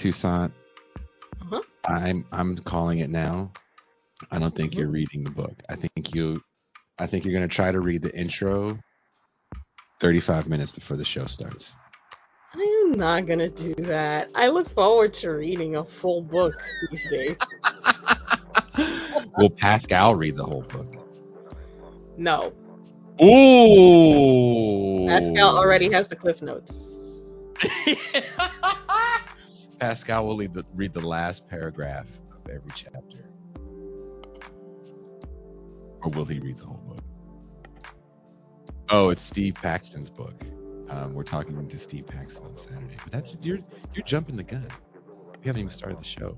Toussaint, Uh-huh. I'm I'm calling it now. I don't think you're reading the book. I think you I think you're gonna try to read the intro 35 minutes before the show starts. I am not gonna do that. I look forward to reading a full book these days. Will Pascal read the whole book? No, Ooh. Pascal already has the cliff notes. Pascal will read the, read the last paragraph of every chapter. Or will he read the whole book? Oh, it's Steve Paxton's book. Um, we're talking to Steve Paxton on Saturday. But that's you're you're jumping the gun. We haven't even started the show.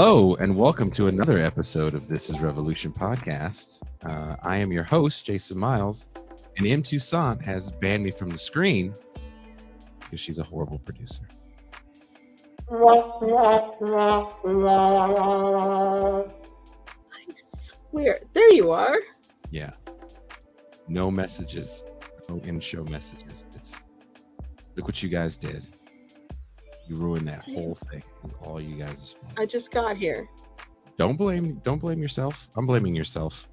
Hello and welcome to another episode of This Is Revolution podcast. Uh, I am your host, Jason Miles, and M. Toussaint has banned me from the screen because she's a horrible producer. I swear, there you are. Yeah. No messages, no in-show messages. It's look what you guys did. You ruined that whole thing. It's all you guys' fault. I just got here. Don't blame don't blame yourself. I'm blaming yourself.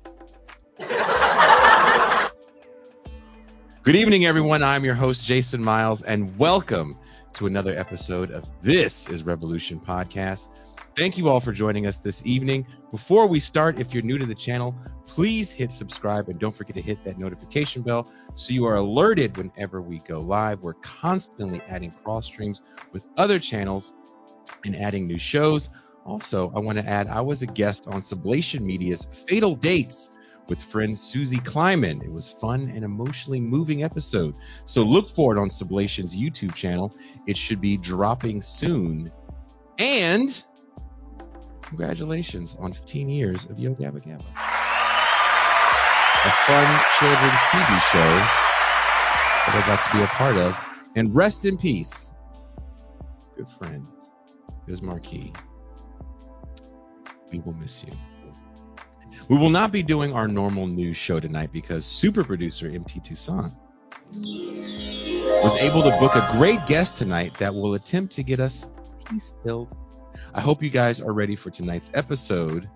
Good evening, everyone. I'm your host, Jason Miles, and welcome to another episode of This is Revolution Podcast. Thank you all for joining us this evening. Before we start, if you're new to the channel, please hit subscribe and don't forget to hit that notification bell so you are alerted whenever we go live. We're constantly adding cross streams with other channels and adding new shows. Also, I want to add I was a guest on Sublation Media's Fatal Dates with friend Susie Kleiman. It was fun and emotionally moving episode. So look for it on Sublation's YouTube channel. It should be dropping soon. And congratulations on 15 years of Yo Gabba Gabba. A fun children's TV show that I got to be a part of. And rest in peace, good friend, Biz Markie. We will miss you. We will not be doing our normal news show tonight because super producer MT Toussaint was able to book a great guest tonight that will attempt to get us peace filled. I hope you guys are ready for tonight's episode.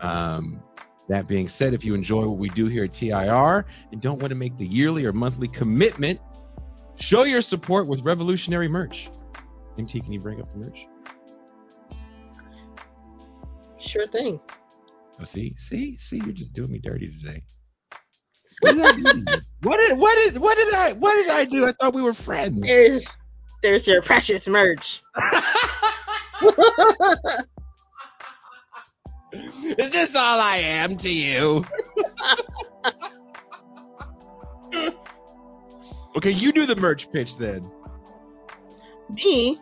Um, that being said, if you enjoy what we do here at TIR and don't want to make the yearly or monthly commitment, show your support with revolutionary merch. MT, can you bring up the merch? Sure thing. Oh, see, see, see, you're just doing me dirty today. What did I do? What did what did what did I what did I do? I thought we were friends. There's there's your precious merch. Is this all I am to you? okay, you do the merch pitch then. Me?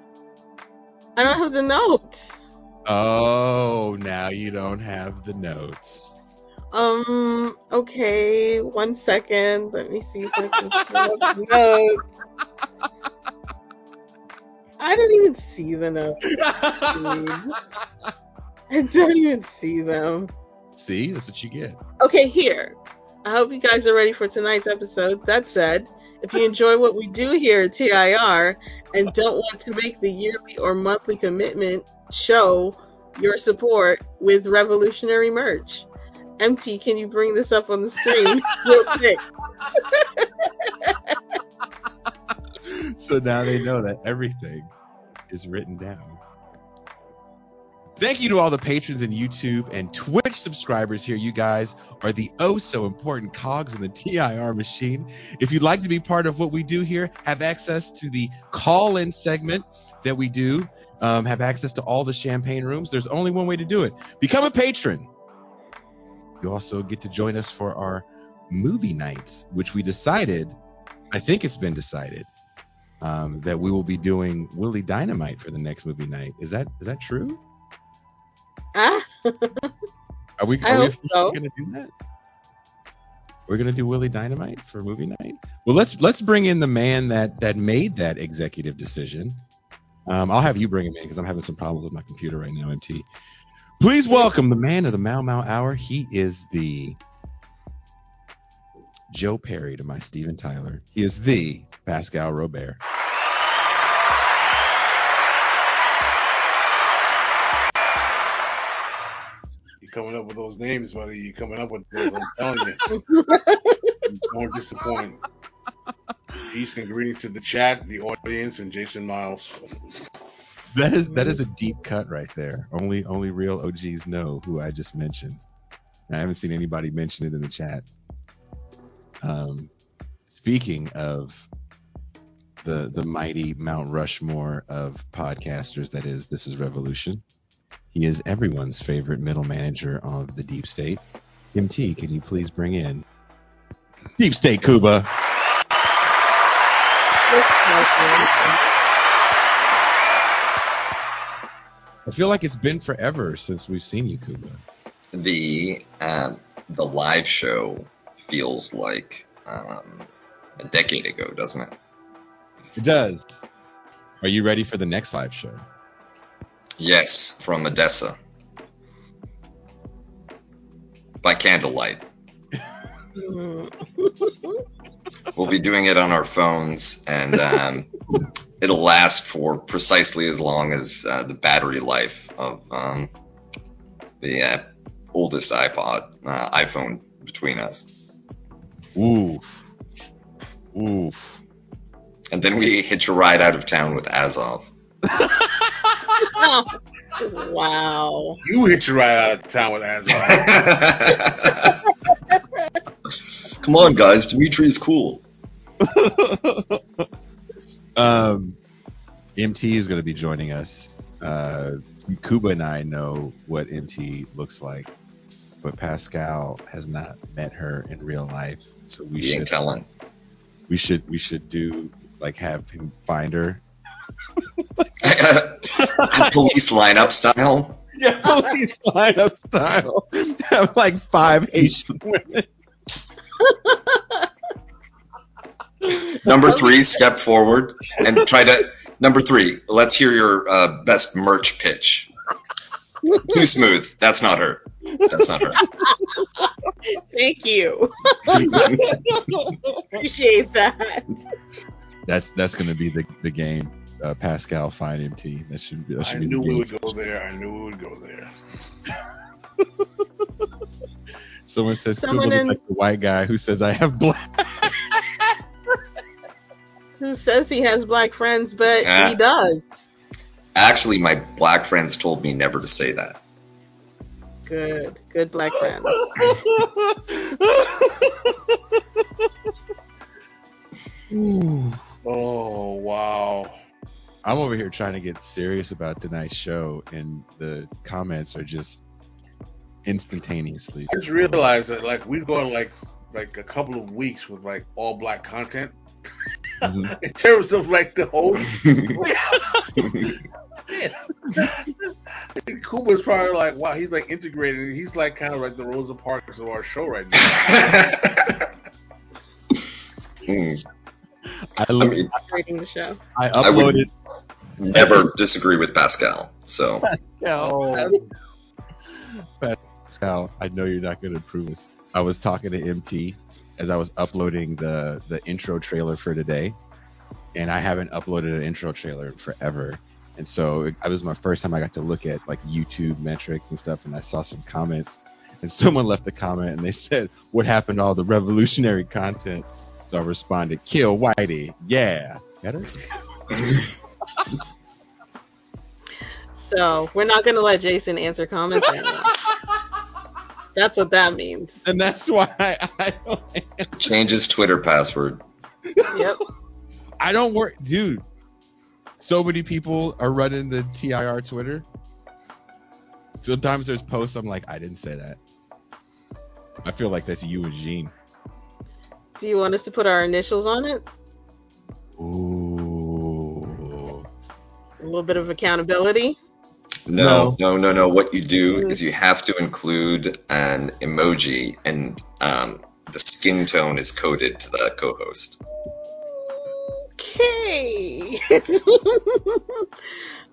I don't have the notes. Oh, now you don't have the notes. Um, okay, one second. Let me see if I can pull up the notes. I don't even see the notes. I don't even see them. See, that's what you get. Okay, here. I hope you guys are ready for tonight's episode. That said, If you enjoy what we do here at TIR and don't want to make the yearly or monthly commitment, show your support with revolutionary merch. MT, can you bring this up on the screen real quick? So now they know that everything is written down. Thank you to all the patrons in YouTube and Twitch subscribers here. You guys are the oh so important cogs in the TIR machine. If you'd like to be part of what we do here, have access to the call in segment that we do, um, have access to all the champagne rooms, there's only one way to do it become a patron. You also get to join us for our movie nights, which we decided, I think it's been decided, um, that we will be doing Willie Dynamite for the next movie night. Is that is that true? Ah, Are we, are we so. gonna do that? We're gonna do Willie Dynamite for movie night. Well, let's let's bring in the man that that made that executive decision. Um, I'll have you bring him in because I'm having some problems with my computer right now. MT, please welcome the man of the Mau Mau Hour. He is the Joe Perry to my Steven Tyler. He is the Pascal Robert. You're coming up with those names, buddy. You're coming up with those. I'm telling you. You don't disappoint. Peace and greetings to the chat, the audience, and Jason Miles. That is that is a deep cut right there. Only only real OGs know who I just mentioned. I haven't seen anybody mention it in the chat. Um, speaking of the the mighty Mount Rushmore of podcasters, that is, this is Revolution. He is everyone's favorite middle manager of the Deep State. MT, can you please bring in Deep State Kuba? I feel like it's been forever since we've seen you, Kuba. the um, the live show feels like um, a decade ago, doesn't it? It does. Are you ready for the next live show? Yes, from Odessa by candlelight. We'll be doing it on our phones, and um, it'll last for precisely as long as uh, the battery life of um, the uh, oldest iPod, uh, iPhone between us. Oof. Oof. And then we hitch a ride out of town with Azov. Oh, wow. You hit your right out of town with Azov. Come on, guys. Dimitri is cool. um, MT is going to be joining us. Uh, Kuba and I know what MT looks like, but Pascal has not met her in real life, so we ain't should telling. we should we should do like have him find her. Police lineup style. Yeah, police lineup style. Have like five Asian women. Number three, step forward and try to. Number three, let's hear your uh, best merch pitch. Too smooth. That's not her. That's not her. Thank you. Appreciate that. That's that's gonna be the the game. Uh, Pascal find MT. That should be that I be knew we would go there. I knew we would go there. Someone says Someone Kuba looks in- like the white guy who says I have black. Who says he has black friends, but Ah. he does. Actually, my black friends told me never to say that. Good. Good black friends. Ooh. Oh wow. I'm over here trying to get serious about tonight's show, and the comments are just instantaneously. I just realized that like we've gone like like a couple of weeks with like all black content Mhm. in terms of like the whole. Kuba's probably like, wow, he's like integrated. He's like kind of like the Rosa Parks of our show right now. Hmm. I, I look, mean, Rating the show. I I would- uploaded. never disagree with Pascal. So Oh, Pascal, I know you're not going to approve this. I was talking to MT, as I was uploading the the intro trailer for today, and I haven't uploaded an intro trailer forever. And so it, it was my first time I got to look at like YouTube metrics and stuff, and I saw some comments, and someone left a comment and they said, "What happened to all the revolutionary content?" So I responded, "Kill Whitey, yeah." Better. So we're not gonna let Jason answer comments anymore. That's what that means. And that's why I don't answer. Change his Twitter password. Yep. I don't work, dude. So many people are running the TIR Twitter. Sometimes there's posts I'm like, I didn't say that. I feel like that's you and Gene. Do you want us to put our initials on it? Ooh. A little bit of accountability. No, no, no, no. What you do is you have to include an emoji, and um, the skin tone is coded to the co-host. Okay.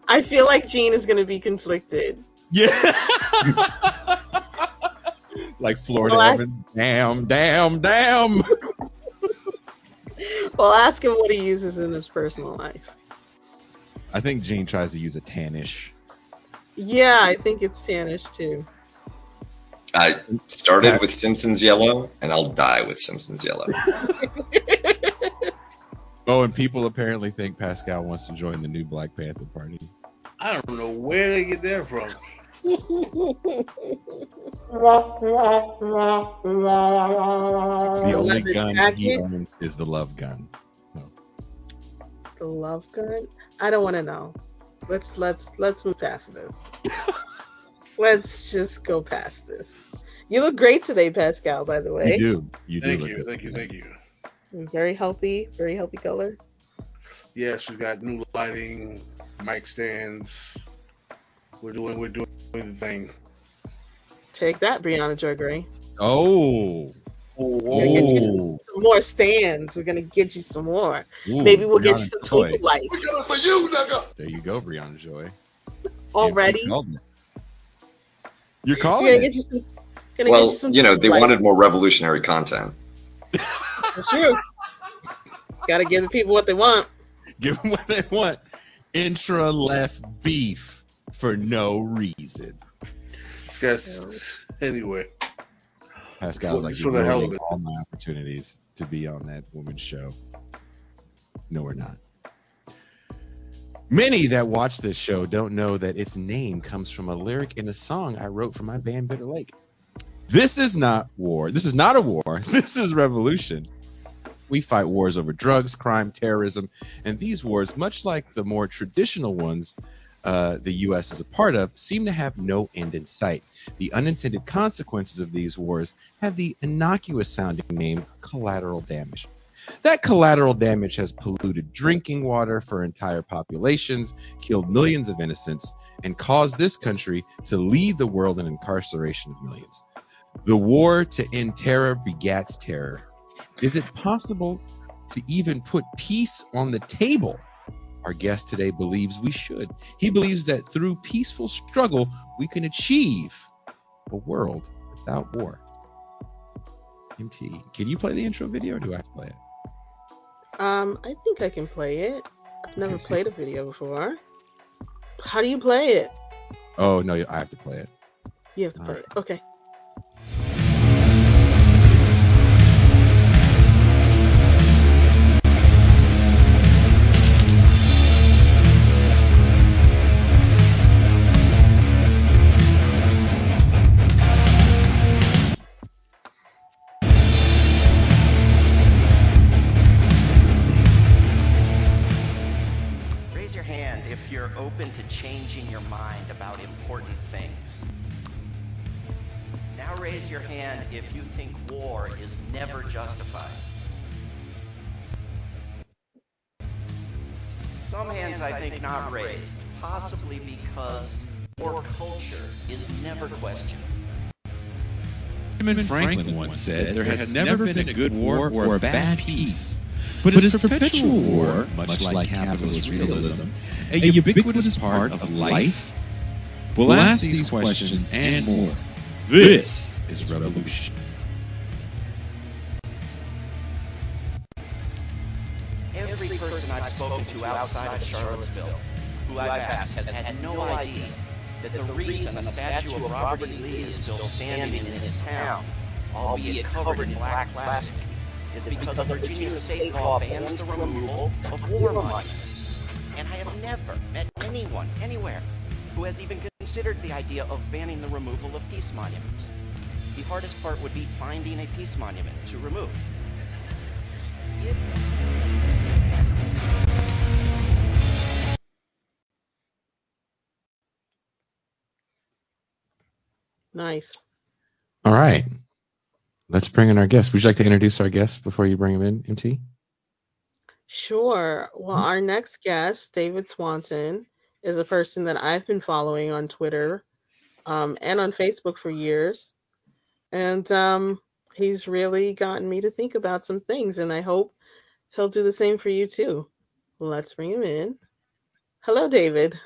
I feel like Gene is gonna be conflicted. Yeah. like Florida Well, I- Evans. Damn, damn, damn. Well, ask him what he uses in his personal life. I think Gene tries to use a tannish. Yeah, I think it's tannish too. I started with Simpsons Yellow, and I'll die with Simpsons Yellow. Oh, and people apparently think Pascal wants to join the new Black Panther Party. I don't know where they get that from. The only Leather gun he owns is the love gun. So The love gun? I don't want to know. Let's let's let's move past this. let's just go past this. You look great today, Pascal. By the way, you do, you do. Thank look you, good thank you, today. thank you. Very healthy, very healthy color. Yes, we've got new lighting, mic stands. We're doing, we're doing the thing. Take that, Briahna Joy Gray. Oh, Oh, We're gonna get you some, some more stands. We're gonna get you some more. Ooh, Maybe we'll get you Briahna some Joy. twinkle lights There you go, Briahna Joy. already. You called it. You're We're calling gonna it. get you some. Well, you some you know, they twinkle wanted more revolutionary content. lights. That's true. Gotta give the people what they want. Give them what they want. Intra left beef for no reason. Yes. Anyway, Pascal's Well, like, you're for the hell of it. all my opportunities to be on that woman's show. No, we're not. Many that watch this show don't know that its name comes from a lyric in a song I wrote for my band Bitter Lake. This is not war. This is not a war. This is revolution. We fight wars over drugs, crime, terrorism, and these wars, much like the more traditional ones uh, the U.S. is a part of, seem to have no end in sight. The unintended consequences of these wars have the innocuous sounding name collateral damage. That collateral damage has polluted drinking water for entire populations, killed millions of innocents, and caused this country to lead the world in incarceration of millions. The war to end terror begats terror. Is it possible to even put peace on the table? Our guest today believes we should. He believes that through peaceful struggle, we can achieve a world without war. MT, can you play the intro video or do I have to play it? Um, I think I can play it. I've never played a video before. How do you play it? Oh, no, I have to play it. You have to play it. Okay. Benjamin Franklin once said, there has never been a good war or a bad peace. But, but it's perpetual war, much like capitalist realism, a ubiquitous part of life? We'll ask these questions and more. This is Revolution. Every person I've spoken to outside of Charlottesville who I've asked has had no idea that the reason a statue of Robert E. Lee is still standing in this town, albeit covered in black plastic, is because Virginia state law bans the removal of war monuments. And I have never met anyone anywhere who has even considered the idea of banning the removal of peace monuments. The hardest part would be finding a peace monument to remove. Nice. All right. Let's bring in our guest. Would you like to introduce our guest before you bring him in, MT? Sure. Well, our next guest, David Swanson, is a person that I've been following on Twitter um, and on Facebook for years. And um, he's really gotten me to think about some things, and I hope he'll do the same for you too. Let's bring him in. Hello, David.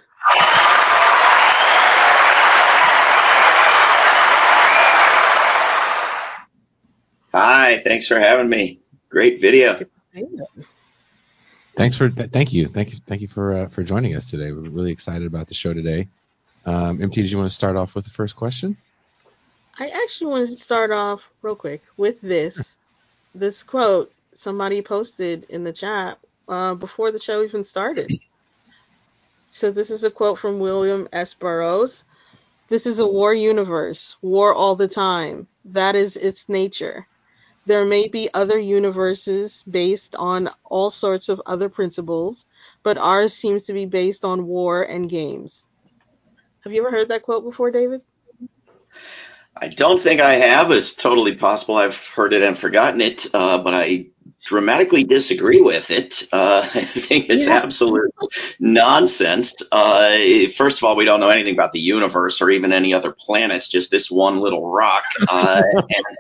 Hi, thanks for having me. Great video. Thanks for th- thank you thank you thank you for uh, for joining us today. We're really excited about the show today. Um, MT, did you want to start off with the first question? I actually wanted to start off real quick with this this quote somebody posted in the chat uh, before the show even started. So this is a quote from William S. Burroughs. This is a war universe, war all the time. That is its nature. There may be other universes based on all sorts of other principles, but ours seems to be based on war and games. Have you ever heard that quote before, David? I don't think I have. It's totally possible I've heard it and forgotten it, uh, but I dramatically disagree with it. Uh, I think it's Yeah. absolute nonsense. Uh, first of all, we don't know anything about the universe or even any other planets, just this one little rock. Uh, and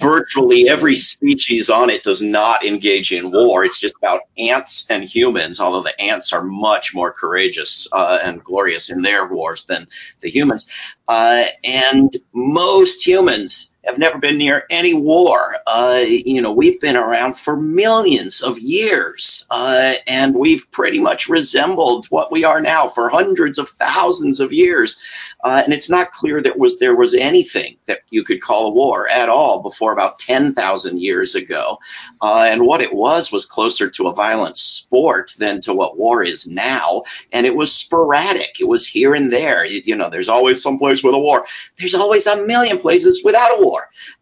virtually every species on it does not engage in war. It's just about ants and humans, although the ants are much more courageous uh, and glorious in their wars than the humans. Uh, and most humans have never been near any war. Uh, you know, we've been around for millions of years, uh, and we've pretty much resembled what we are now for hundreds of thousands of years. Uh, and it's not clear that was there was anything that you could call a war at all before about 10,000 years ago. Uh, and what it was was closer to a violent sport than to what war is now. And it was sporadic. It was here and there. You, you know, there's always some place with a war. There's always a million places without a war.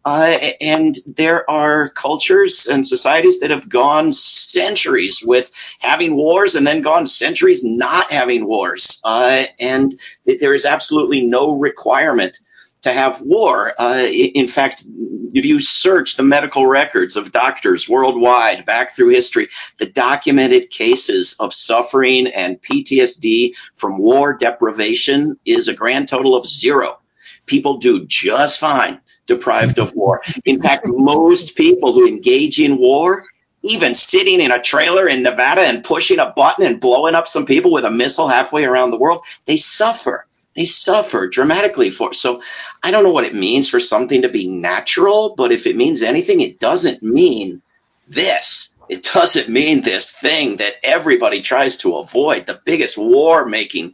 Uh, and there are cultures and societies that have gone centuries with having wars and then gone centuries not having wars. Uh, and there is absolutely no requirement to have war. Uh, in fact, if you search the medical records of doctors worldwide back through history, the documented cases of suffering and PTSD from war deprivation is a grand total of zero. People do just fine deprived of war. In fact, most people who engage in war, even sitting in a trailer in Nevada and pushing a button and blowing up some people with a missile halfway around the world, they suffer. They suffer dramatically for. So I don't know what it means for something to be natural, but if it means anything, it doesn't mean this. It doesn't mean this thing that everybody tries to avoid. The biggest war making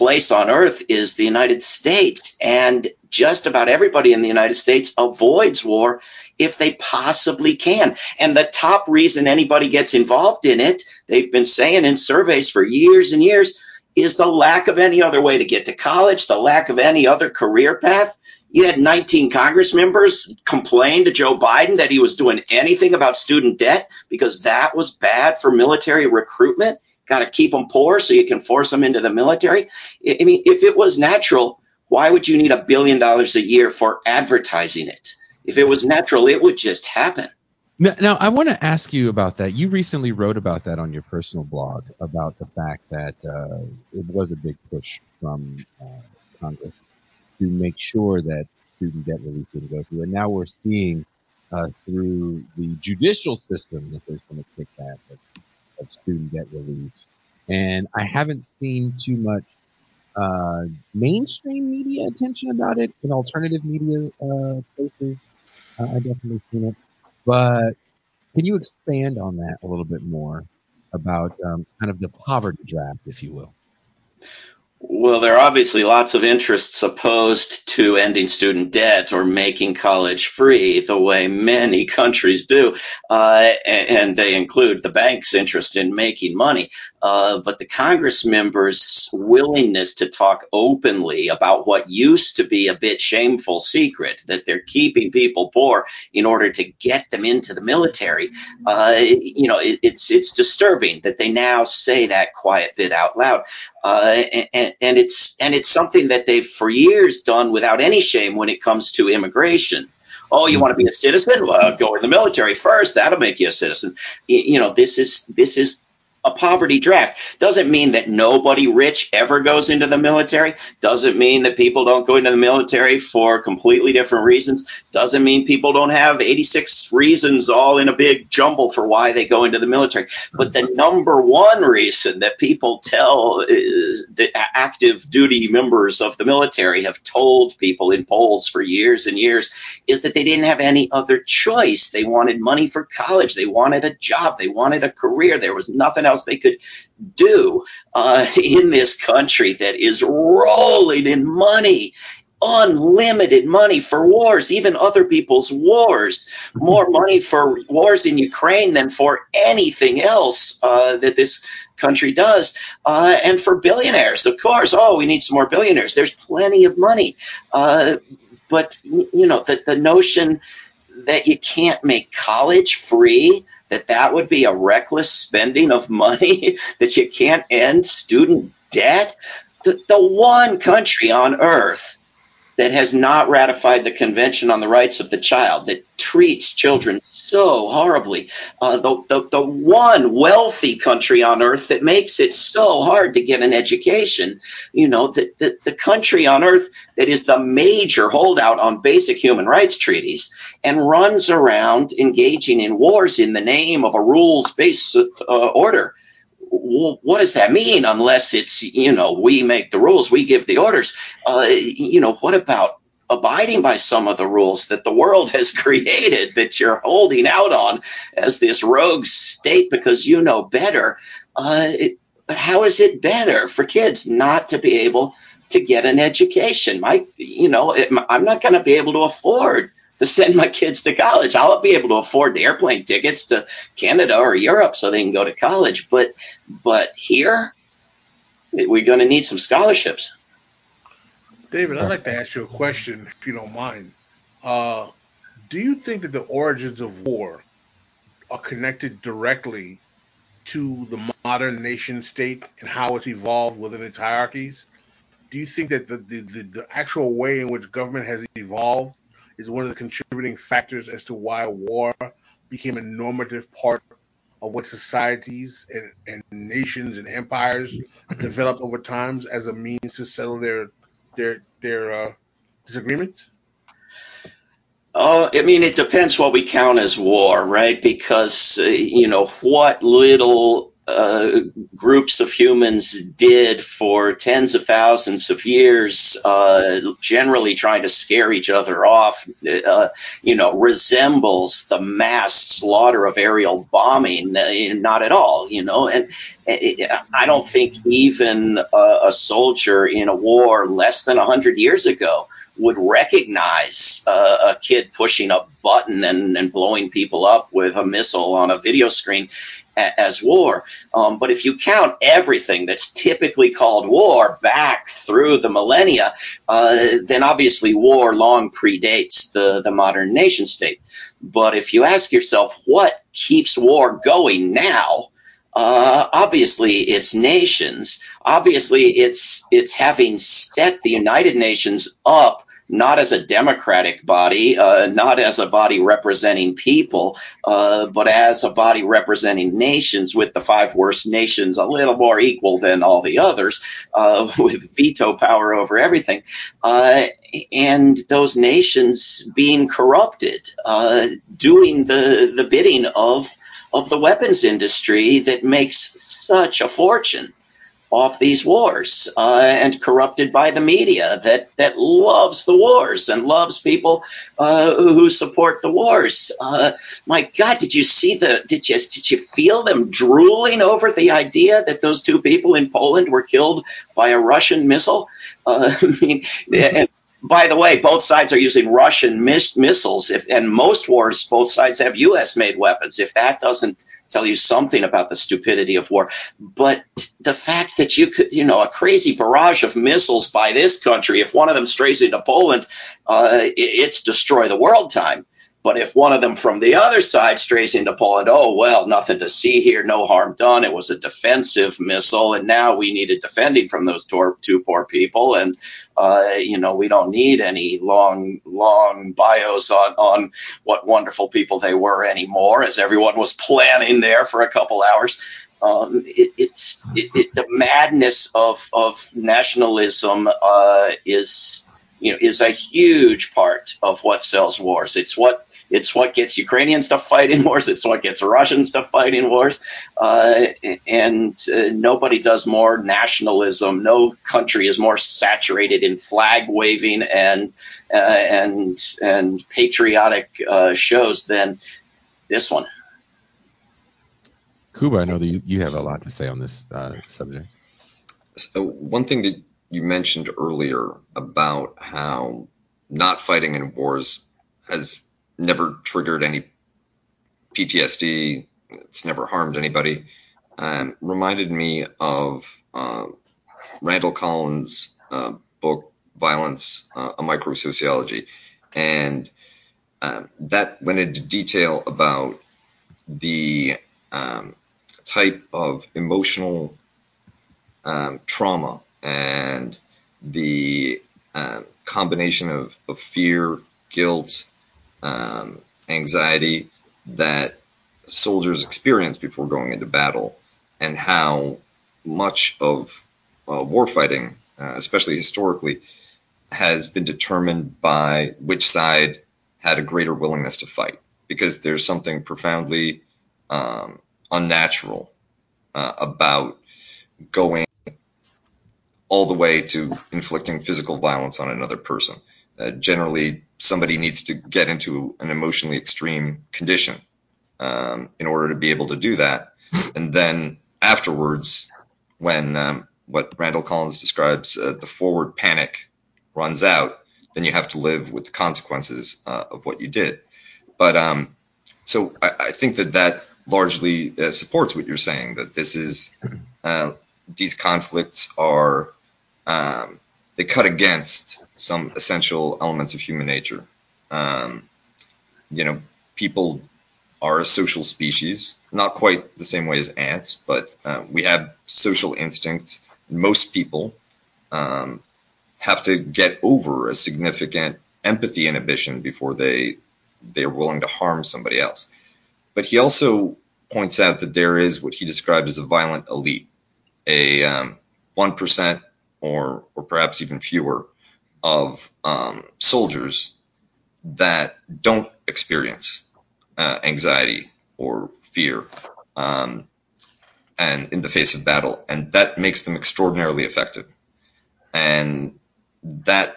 place on earth is the United States. And just about everybody in the United States avoids war if they possibly can. And the top reason anybody gets involved in it, they've been saying in surveys for years and years, is the lack of any other way to get to college, the lack of any other career path. You had 19 Congress members complain to Joe Biden that he was doing anything about student debt because that was bad for military recruitment. Got to keep them poor so you can force them into the military. I mean, if it was natural, why would you need a billion dollars a year for advertising it? If it was natural, it would just happen. Now, now I want to ask you about that. You recently wrote about that on your personal blog about the fact that uh, it was a big push from uh, Congress to make sure that student debt relief didn't go through. And now we're seeing uh, through the judicial system that there's been a kickback of, of student debt relief. And I haven't seen too much uh, mainstream media attention about it. In alternative media uh, places, uh, I definitely seen it. But can you expand on that a little bit more? about um, kind of the poverty draft, if you will. Well, there are obviously lots of interests opposed to ending student debt or making college free the way many countries do. Uh, and they include the bank's interest in making money. Uh, but the Congress members' willingness to talk openly about what used to be a bit shameful secret that they're keeping people poor in order to get them into the military, uh, you know, it, it's it's disturbing that they now say that quiet bit out loud. Uh, and, and it's and it's something that they've for years done without any shame when it comes to immigration. Oh, you want to be a citizen? Well, go in the military first. That'll make you a citizen. You know, this is this is a poverty draft. Doesn't mean that nobody rich ever goes into the military. Doesn't mean that people don't go into the military for completely different reasons. Doesn't mean people don't have 86 reasons all in a big jumble for why they go into the military. But the number one reason that people tell is the active duty members of the military have told people in polls for years and years is that they didn't have any other choice. They wanted money for college. They wanted a job. They wanted a career. There was nothing else they could do uh, in this country that is rolling in money unlimited money for wars, even other people's wars, more money for wars in Ukraine than for anything else uh, that this country does. Uh, and for billionaires, of course, oh, we need some more billionaires. There's plenty of money. Uh, but, you know, the, the notion that you can't make college free that that would be a reckless spending of money, that you can't end student debt. The, the one country on earth that has not ratified the Convention on the Rights of the Child, that treats children so horribly, uh, the, the, the one wealthy country on earth that makes it so hard to get an education, you know, the, the, the country on earth that is the major holdout on basic human rights treaties and runs around engaging in wars in the name of a rules based uh, order what does that mean unless it's you know we make the rules we give the orders? Uh, you know what about abiding by some of the rules that the world has created that you're holding out on as this rogue state because you know better? Uh, it, how is it better for kids not to be able to get an education? My you know it, i'm not going to be able to afford to send my kids to college. I'll be able to afford the airplane tickets to Canada or Europe so they can go to college. But but here, we're going to need some scholarships. David, I'd like to ask you a question, if you don't mind. Uh, do you think that the origins of war are connected directly to the modern nation state and how it's evolved within its hierarchies? Do you think that the, the, the, the actual way in which government has evolved is one of the contributing factors as to why war became a normative part of what societies and, and nations and empires developed over times as a means to settle their their their uh, disagreements? Oh, I mean, it depends what we count as war, right? Because, uh, you know, what little uh, groups of humans did for tens of thousands of years, uh, generally trying to scare each other off, uh, you know, resembles the mass slaughter of aerial bombing. Uh, not at all, you know. And I don't think even a, soldier in a war less than 100 years ago would recognize uh, a kid pushing a button and, and blowing people up with a missile on a video screen as war. Um, but if you count everything that's typically called war back through the millennia, uh, then obviously war long predates the, the modern nation state. But if you ask yourself what keeps war going now, uh, obviously it's nations. Obviously it's it's having set the United Nations up not as a democratic body, uh, not as a body representing people, uh, but as a body representing nations, with the five worst nations a little more equal than all the others, uh, with veto power over everything, uh, and those nations being corrupted, uh, doing the the bidding of of the weapons industry that makes such a fortune off these wars uh, and corrupted by the media that, that loves the wars and loves people uh, who support the wars. Uh, my God, did you see the? Did you did you feel them drooling over the idea that those two people in Poland were killed by a Russian missile? Uh, I mean, and by the way, both sides are using Russian miss- missiles, if, and most wars, both sides have U.S. made weapons. If that doesn't tell you something about the stupidity of war, but the fact that you could, you know, a crazy barrage of missiles by this country, if one of them strays into Poland, uh, it, it's destroy the world time. But if one of them from the other side strays into Poland, oh, well, nothing to see here, no harm done. It was a defensive missile, and now we needed defending from those two poor people. And, uh, you know, we don't need any long, long bios on, on what wonderful people they were anymore, as everyone was planning there for a couple hours. Um, it, it's it, the madness of, of nationalism uh, is you know is a huge part of what sells wars. It's what it's what gets Ukrainian stuff fighting wars. It's what gets Russian stuff fighting wars. Uh, and uh, nobody does more nationalism. No country is more saturated in flag waving and uh, and and patriotic uh, shows than this one. Kuba, I know that you, you have a lot to say on this uh, subject. So one thing that you mentioned earlier about how not fighting in wars has never triggered any PTSD. It's never harmed anybody. Um, reminded me of uh, Randall Collins' uh, book "Violence: uh, A Microsociology," and um, that went into detail about the um, type of emotional um, trauma and the um, combination of, of fear, guilt, um, anxiety that soldiers experience before going into battle, and how much of uh, warfighting, uh, especially historically, has been determined by which side had a greater willingness to fight. Because there's something profoundly um, unnatural uh, about going all the way to inflicting physical violence on another person. Uh, generally, somebody needs to get into an emotionally extreme condition um, in order to be able to do that. And then afterwards, when um, what Randall Collins describes uh, the forward panic runs out, then you have to live with the consequences uh, of what you did. But um, so I, I, think that that largely uh, supports what you're saying that this is uh, these conflicts are um, they cut against some essential elements of human nature. Um, you know, people are a social species, not quite the same way as ants, but uh, we have social instincts. Most people um, have to get over a significant empathy inhibition before they they're willing to harm somebody else. But he also points out that there is what he described as a violent elite, a um, one um, or or perhaps even fewer of um, soldiers that don't experience uh, anxiety or fear um, and in the face of battle and that makes them extraordinarily effective. And that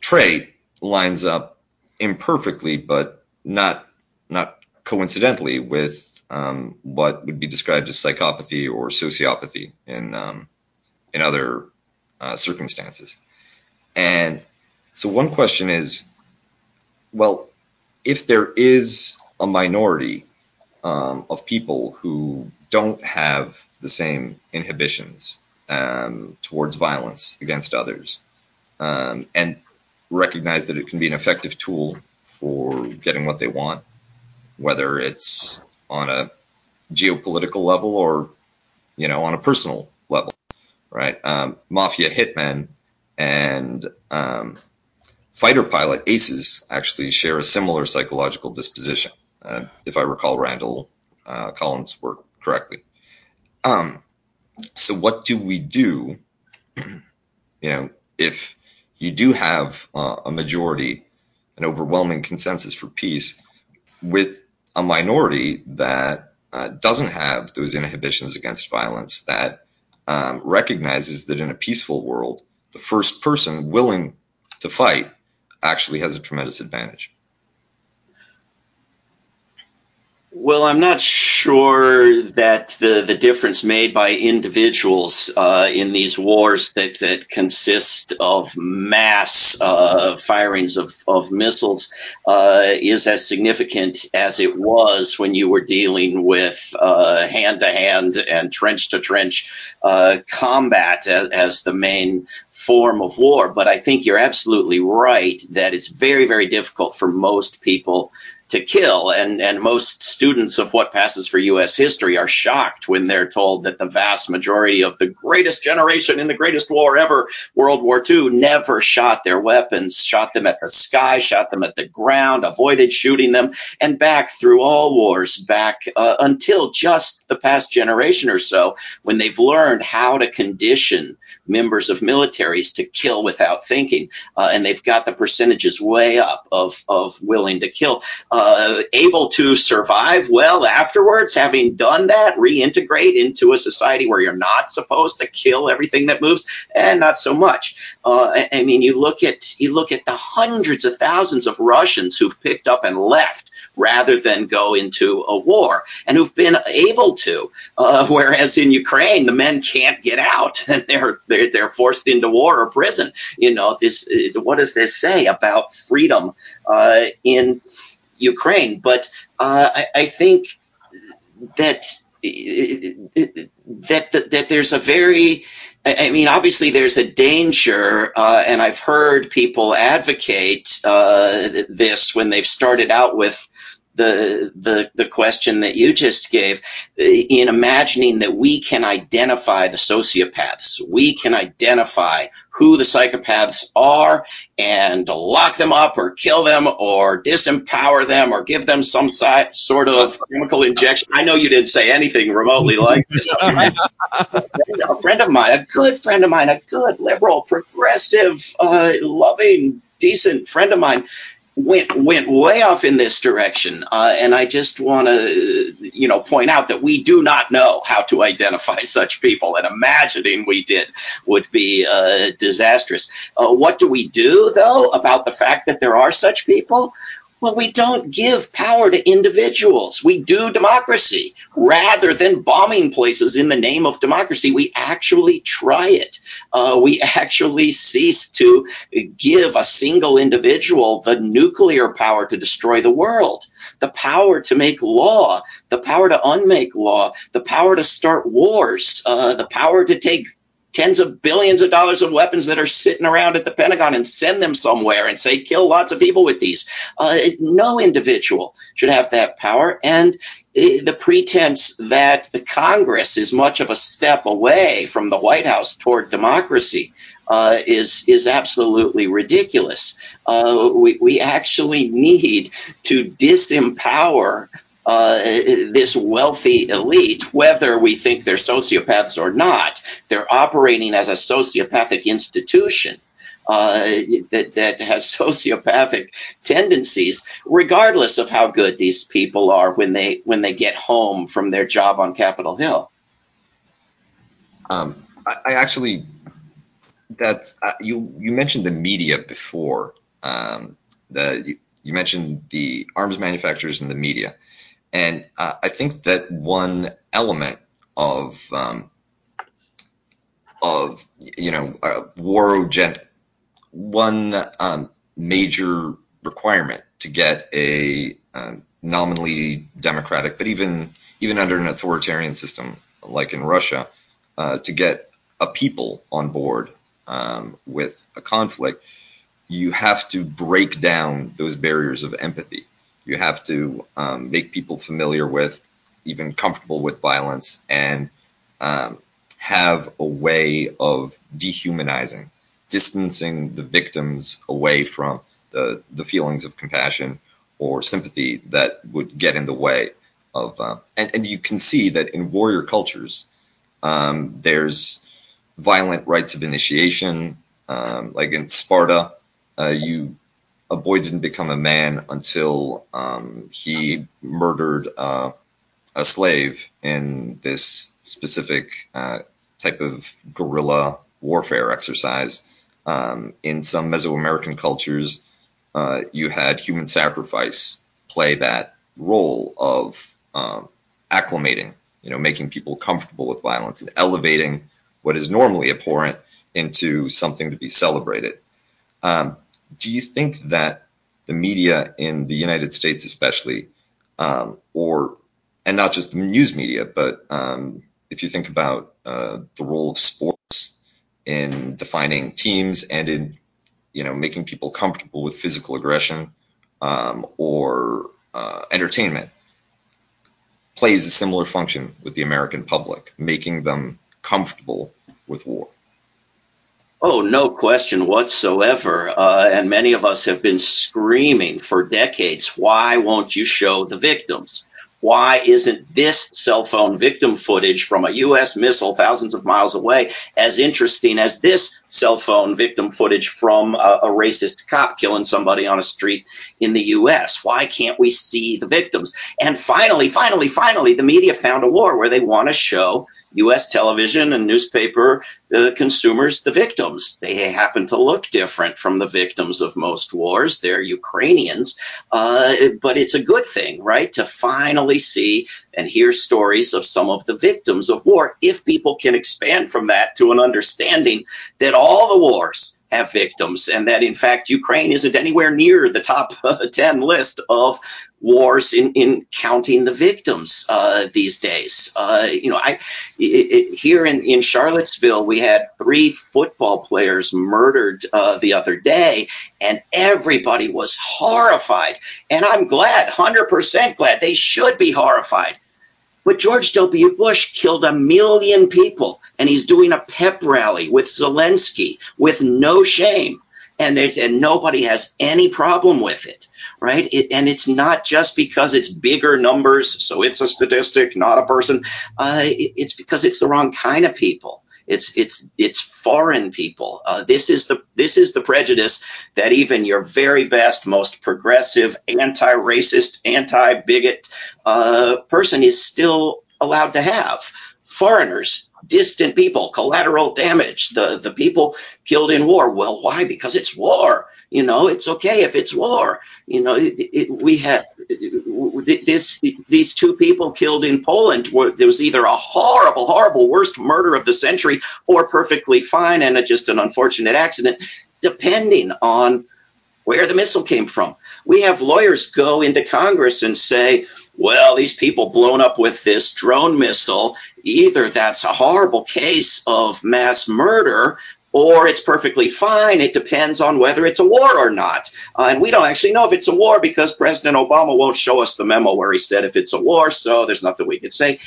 trait lines up imperfectly but not not coincidentally with um, what would be described as psychopathy or sociopathy in um, in other uh, circumstances. And so one question is, well, if there is a minority um, of people who don't have the same inhibitions um, towards violence against others, um, and recognize that it can be an effective tool for getting what they want, whether it's on a geopolitical level or you know on a personal right? Um, mafia hitmen and um, fighter pilot aces actually share a similar psychological disposition, uh, if I recall Randall uh, Collins' work correctly. Um, so what do we do? you know, if you do have uh, a majority, an overwhelming consensus for peace, with a minority that uh, doesn't have those inhibitions against violence, that um, recognizes that in a peaceful world, the first person willing to fight actually has a tremendous advantage. Well, I'm not sure that the, the difference made by individuals uh, in these wars that, that consist of mass uh, firings of, of missiles uh, is as significant as it was when you were dealing with hand to hand and trench to trench combat as, as the main form of war. But I think you're absolutely right that it's very, very difficult for most people to kill. And, and most students of what passes for U.S. history are shocked when they're told that the vast majority of the greatest generation in the greatest war ever, World War II, never shot their weapons, shot them at the sky, shot them at the ground, avoided shooting them, and back through all wars, back uh, until just the past generation or so, when they've learned how to condition members of militaries to kill without thinking. Uh, and they've got the percentages way up of, of willing to kill uh, able to survive well afterwards, having done that, reintegrate into a society where you're not supposed to kill everything that moves, and not so much. Uh, I, I mean, you look at you look at the hundreds of thousands of Russians who've picked up and left rather than go into a war and who've been able to. Uh, whereas in Ukraine, the men can't get out and they're, they're, they're forced into war or prison. You know, this, what does this say about freedom, uh, in, Ukraine. But uh, I, I, think that, that that there's a very I mean, obviously, there's a danger, uh, and I've heard people advocate uh, this when they've started out with the, the, the question that you just gave in imagining that we can identify the sociopaths. We can identify who the psychopaths are and lock them up or kill them or disempower them or give them some si- sort of chemical injection. I know you didn't say anything remotely like this. a, friend, a friend of mine, a good friend of mine, a good liberal, progressive, uh, loving, decent friend of mine went went way off in this direction, uh, and I just want to you know point out that we do not know how to identify such people, and imagining we did would be uh, disastrous. Uh, what do we do though about the fact that there are such people? Well, we don't give power to individuals. We do democracy. Rather than bombing places in the name of democracy, we actually try it. Uh, we actually cease to give a single individual the nuclear power to destroy the world the power to make law, the power to unmake law, the power to start wars, uh, the power to take tens of billions of dollars of weapons that are sitting around at the Pentagon and send them somewhere and say, kill lots of people with these. Uh, no individual should have that power. And uh, the pretense that the Congress is much of a step away from the White House toward democracy uh, is is absolutely ridiculous. Uh, we we actually need to disempower uh, this wealthy elite, whether we think they're sociopaths or not, they're operating as a sociopathic institution. Uh, that, that has sociopathic tendencies, regardless of how good these people are when they when they get home from their job on Capitol Hill. Um, I, I, actually, that's uh, you. You mentioned the media before. Um, the you, you mentioned the arms manufacturers and the media. And uh, I think that one element of um, of you know uh, war one um, major requirement to get a uh, nominally democratic, but even even under an authoritarian system like in Russia, uh, to get a people on board um, with a conflict, you have to break down those barriers of empathy. You have to um, make people familiar with, even comfortable with violence, and um, have a way of dehumanizing, distancing the victims away from the, the feelings of compassion or sympathy that would get in the way of. Uh, and, and you can see that in warrior cultures, um, there's violent rites of initiation, um, like in Sparta, uh, you a boy didn't become a man until um, he murdered uh, a slave in this specific uh, type of guerrilla warfare exercise. Um, in some Mesoamerican cultures, uh, you had human sacrifice play that role of um, acclimating, you know, making people comfortable with violence and elevating what is normally abhorrent into something to be celebrated. Um, do you think that the media in the United States, especially, um, or and not just the news media, but um, if you think about uh, the role of sports in defining teams and in you know making people comfortable with physical aggression um, or uh, entertainment, plays a similar function with the American public, making them comfortable with war. Oh, no question whatsoever. Uh, and many of us have been screaming for decades why won't you show the victims? Why isn't this cell phone victim footage from a U.S. missile thousands of miles away as interesting as this cell phone victim footage from a, a racist cop killing somebody on a street in the U.S.? Why can't we see the victims? And finally, finally, finally, the media found a war where they want to show U.S. television and newspaper uh, consumers the victims. They happen to look different from the victims of most wars. They're Ukrainians, uh, but it's a good thing, right? To finally see and hear stories of some of the victims of war. If people can expand from that to an understanding that all the wars have victims, and that in fact Ukraine isn't anywhere near the top uh, 10 list of wars in, in counting the victims uh, these days. Uh, you know, I it, it, here in, in Charlottesville, we had three football players murdered uh, the other day, and everybody was horrified. And I'm glad, 100% glad. They should be horrified. But George W. Bush killed a million people, and he's doing a pep rally with Zelensky with no shame, and and nobody has any problem with it, right? It, and it's not just because it's bigger numbers, so it's a statistic, not a person. Uh, it, it's because it's the wrong kind of people. It's it's it's foreign people. Uh, this is the this is the prejudice that even your very best, most progressive, anti-racist, anti-bigot uh, person is still allowed to have. Foreigners, distant people, collateral damage, the the people killed in war. Well, why? Because it's war. You know, it's okay if it's war. You know, it, it, we had this these two people killed in Poland. Were, there was either a horrible, horrible, worst murder of the century, or perfectly fine and a, just an unfortunate accident, depending on where the missile came from. We have lawyers go into Congress and say, well, these people blown up with this drone missile, either that's a horrible case of mass murder or it's perfectly fine. It depends on whether it's a war or not. Uh, and we don't actually know if it's a war because President Obama won't show us the memo where he said if it's a war, so there's nothing we can say.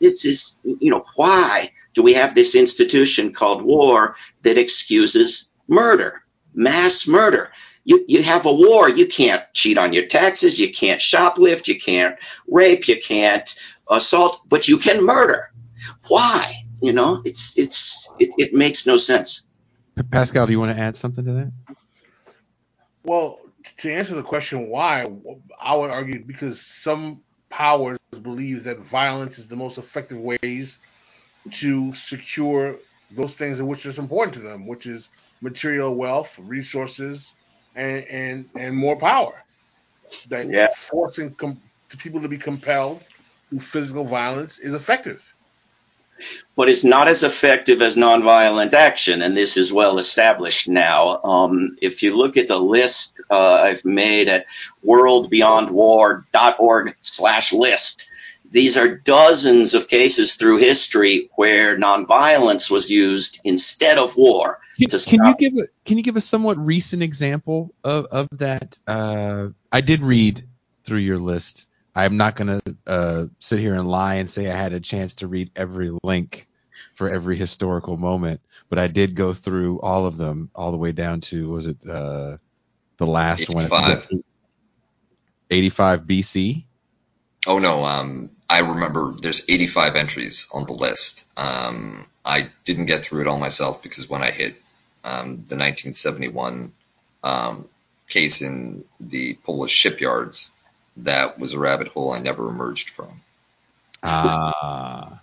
This is, you know, why do we have this institution called war that excuses murder, mass murder? You, you have a war, you can't cheat on your taxes, you can't shoplift, you can't rape, you can't assault, but you can murder. Why? You know, it's it's it, it makes no sense. Pascal, do you want to add something to that? Well, to answer the question why, I would argue because some powers believe that violence is the most effective ways to secure those things in which is important to them, which is material wealth, resources, and and, and more power. That yeah. forcing com- people to be compelled through physical violence is effective but it's not as effective as nonviolent action, and this is well established now. Um, if you look at the list uh, I've made at worldbeyondwar.org slash list, these are dozens of cases through history where nonviolence was used instead of war. Can, can you give a can you give a somewhat recent example of of that? Uh, I did read through your list I'm not going to uh, sit here and lie and say I had a chance to read every link for every historical moment, but I did go through all of them, all the way down to was it uh, the last 85. one? 85 BC. Oh no, um, I remember there's 85 entries on the list. Um, I didn't get through it all myself because when I hit um, the 1971 um, case in the Polish shipyards, that was a rabbit hole I never emerged from. Ah.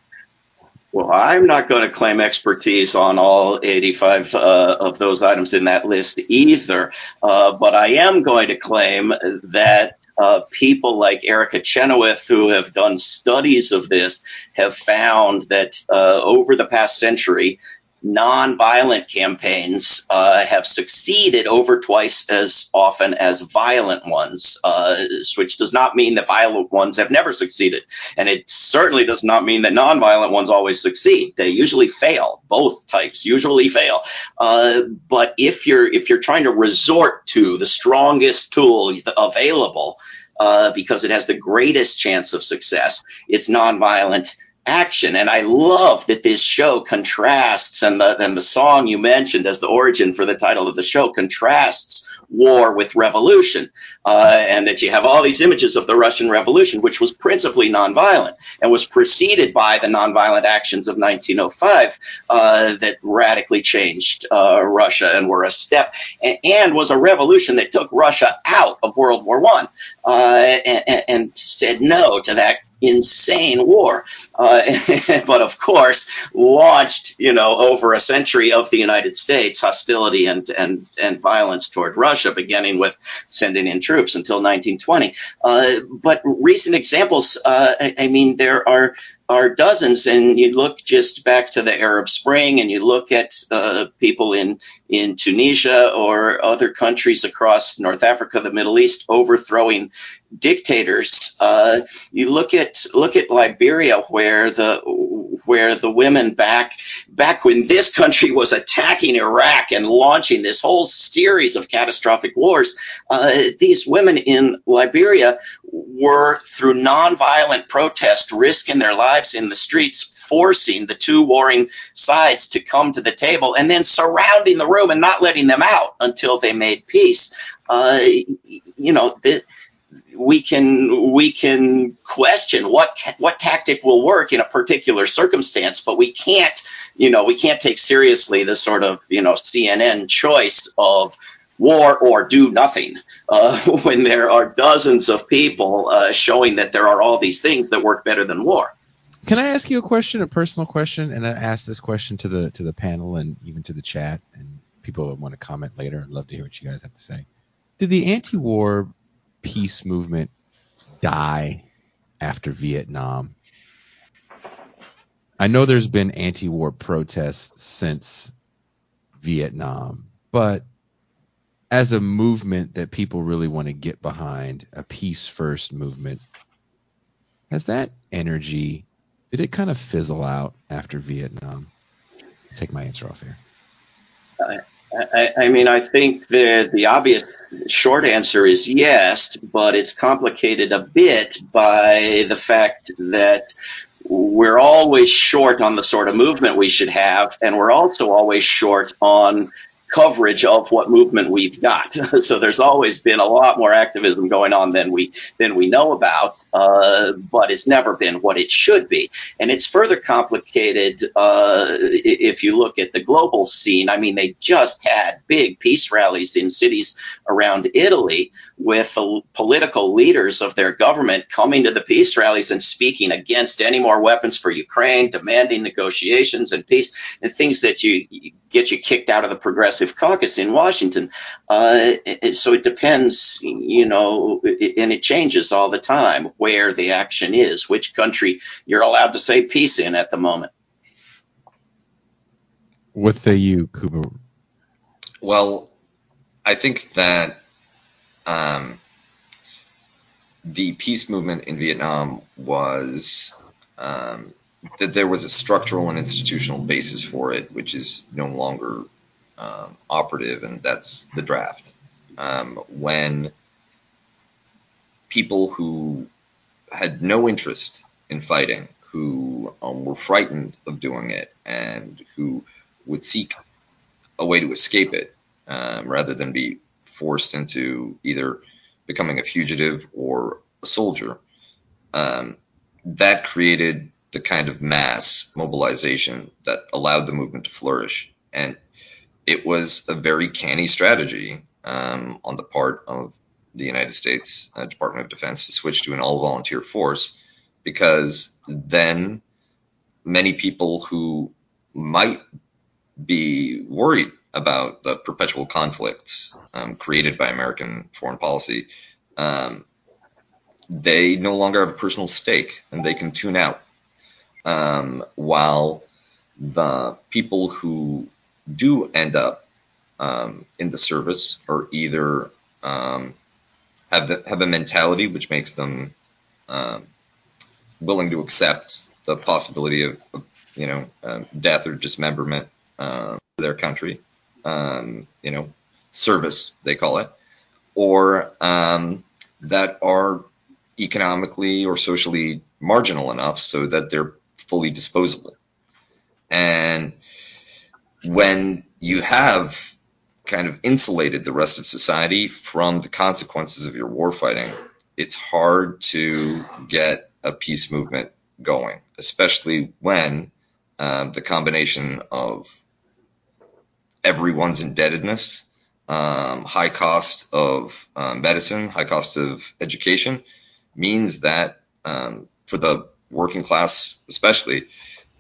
Well, I'm not going to claim expertise on all 85 uh, of those items in that list either, uh, but I am going to claim that uh, people like Erica Chenoweth, who have done studies of this, have found that uh, over the past century, nonviolent campaigns uh, have succeeded over twice as often as violent ones, uh, which does not mean that violent ones have never succeeded. And it certainly does not mean that nonviolent ones always succeed. They usually fail. Both types usually fail. Uh, but if you're if you're trying to resort to the strongest tool available, uh, because it has the greatest chance of success, it's nonviolent action. And I love that this show contrasts, and the, and the song you mentioned as the origin for the title of the show contrasts war with revolution. Uh, and that you have all these images of the Russian Revolution, which was principally nonviolent and was preceded by the nonviolent actions of 1905 uh, that radically changed uh, Russia and were a step and, and, was a revolution that took Russia out of World War One uh, and, and said no to that insane war. Uh, but of course, launched, you know, over a century of the United States hostility and, and, and violence toward Russia, beginning with sending in troops until 1920. Uh, but recent examples, uh, I, I, mean, there are are dozens, and you look just back to the Arab Spring, and you look at uh, people in in Tunisia or other countries across North Africa, the Middle East, overthrowing dictators. Uh, you look at look at Liberia, where the where the women back back when this country was attacking Iraq and launching this whole series of catastrophic wars, uh, these women in Liberia were through nonviolent protest risking their lives in the streets forcing the two warring sides to come to the table and then surrounding the room and not letting them out until they made peace. Uh, you know, the, we can we can question what what tactic will work in a particular circumstance, but we can't you know we can't take seriously the sort of you know CNN choice of war or do nothing uh, when there are dozens of people uh, showing that there are all these things that work better than war. Can I ask you a question, a personal question, and I ask this question to the to the panel and even to the chat and people that want to comment later. I'd love to hear what you guys have to say. Did the anti-war peace movement die after Vietnam? I know there's been anti-war protests since Vietnam, but as a movement that people really want to get behind, a peace first movement, has that energy did it kind of fizzle out after Vietnam? Take my answer off here. I, I, mean, I think the the obvious short answer is yes, but it's complicated a bit by the fact that we're always short on the sort of movement we should have, and we're also always short on coverage of what movement we've got. so there's always been a lot more activism going on than we than we know about, uh, but it's never been what it should be. And it's further complicated uh, if you look at the global scene. I mean, they just had big peace rallies in cities around Italy with the political leaders of their government coming to the peace rallies and speaking against any more weapons for Ukraine, demanding negotiations and peace, and things that you get you kicked out of the progressive caucus in Washington. Uh, so it depends, you know, and it changes all the time where the action is, which country you're allowed to say peace in at the moment. What say you, Kuba? Well, I think that um, the peace movement in Vietnam was um, that there was a structural and institutional basis for it, which is no longer um, operative, and that's the draft. Um, when people who had no interest in fighting, who um, were frightened of doing it, and who would seek a way to escape it um, rather than be forced into either becoming a fugitive or a soldier, um, that created the kind of mass mobilization that allowed the movement to flourish. And it was a very canny strategy um, on the part of the United States uh, Department of Defense to switch to an all volunteer force because then many people who might be worried about the perpetual conflicts um, created by American foreign policy, um, they no longer have a personal stake and they can tune out. Um, while the people who do end up um, in the service are either um, have the, have a mentality which makes them um, willing to accept the possibility of, of you know uh, death or dismemberment uh, for their country, um, you know service they call it, or um, that are economically or socially marginal enough so that they're fully disposable. And when you have kind of insulated the rest of society from the consequences of your war fighting, it's hard to get a peace movement going, especially when um, the combination of everyone's indebtedness, um, high cost of um, medicine, high cost of education, means that um, for the working class, especially,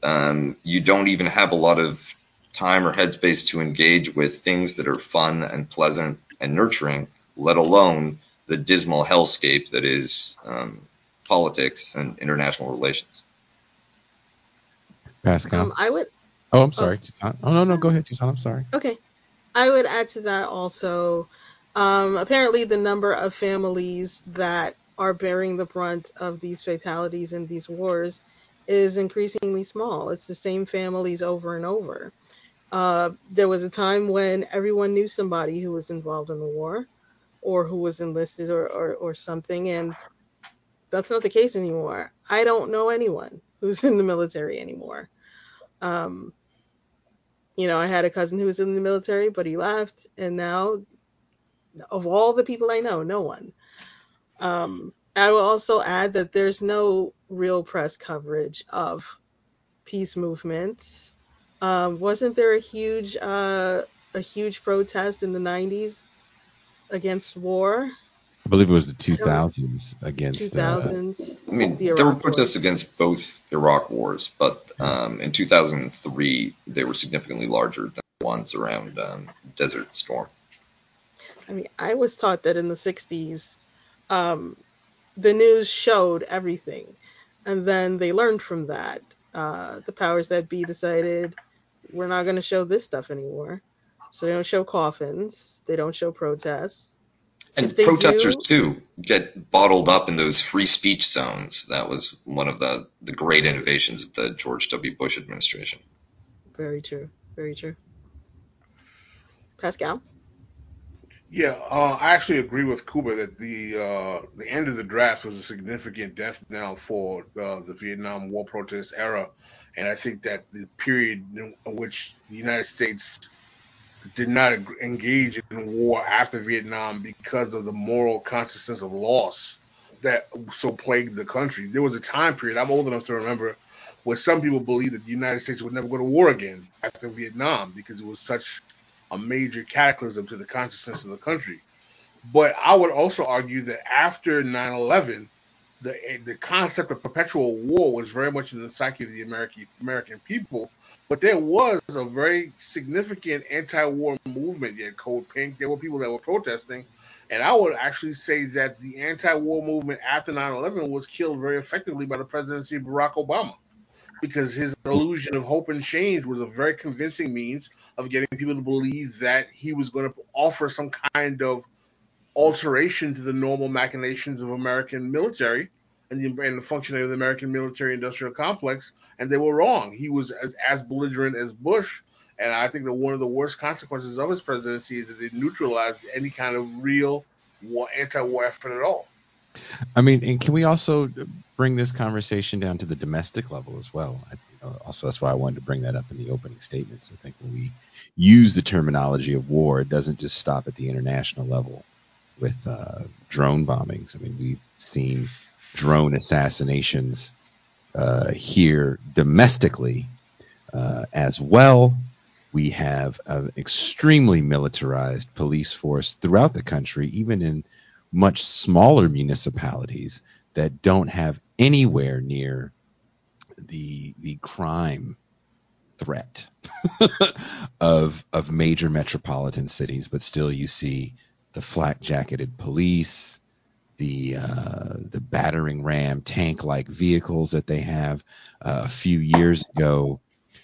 um, you don't even have a lot of time or headspace to engage with things that are fun and pleasant and nurturing, let alone the dismal hellscape that is um, politics and international relations. Pascal. Um, I would. oh, I'm sorry. Tucson. Oh no, no, go ahead, Tucson. I'm sorry. Okay. I would add to that also. Um, apparently, the number of families that are bearing the brunt of these fatalities and these wars is increasingly small. It's the same families over and over. Uh, there was a time when everyone knew somebody who was involved in the war or who was enlisted or, or, or something, and that's not the case anymore. I don't know anyone who's in the military anymore. Um, you know, I had a cousin who was in the military, but he left, and now, of all the people I know, no one. Um, I will also add that there's no real press coverage of peace movements. Um, wasn't there a huge uh, a huge protest in the 90s against war? I believe it was the 2000s against. Uh, 2000s. I mean, the there were protests War. against both Iraq wars, but um, in 2003 they were significantly larger than the ones around um, Desert Storm. I mean, I was taught that in the 60s, um, the news showed everything. And then they learned from that. Uh, the powers that be decided we're not going to show this stuff anymore. So they don't show coffins, they don't show protests. And protesters do- too get bottled up in those free speech zones. That was one of the, the great innovations of the George W. Bush administration. Very true. Very true. Pascal? Yeah, uh, I actually agree with Kuba that the uh, the end of the draft was a significant death knell for uh, the Vietnam War protest era, and I think that the period in which the United States did not engage in war after Vietnam because of the moral consciousness of loss that so plagued the country. There was a time period I'm old enough to remember where some people believed that the United States would never go to war again after Vietnam because it was such a major cataclysm to the consciousness of the country. But I would also argue that after 9/11, the the concept of perpetual war was very much in the psyche of the American American people. But there was a very significant anti-war movement. You had Code Pink. There were people that were protesting, and I would actually say that the anti-war movement after 9/11 was killed very effectively by the presidency of Barack Obama because his illusion of hope and change was a very convincing means of getting people to believe that he was going to offer some kind of alteration to the normal machinations of American military and the, and the functioning of the American military industrial complex. And they were wrong. He was as, as belligerent as Bush. And I think that one of the worst consequences of his presidency is that it neutralized any kind of real war, anti-war effort at all. I mean, and can we also bring this conversation down to the domestic level as well? I, also, that's why I wanted to bring that up in the opening statements. I think when we use the terminology of war, it doesn't just stop at the international level with uh, drone bombings. I mean, we've seen drone assassinations uh, here domestically uh, as well. We have an extremely militarized police force throughout the country, even in much smaller municipalities that don't have anywhere near the the crime threat of of major metropolitan cities, but still you see the flak jacketed police, the uh, the battering ram tank like vehicles that they have. Uh, a few years ago,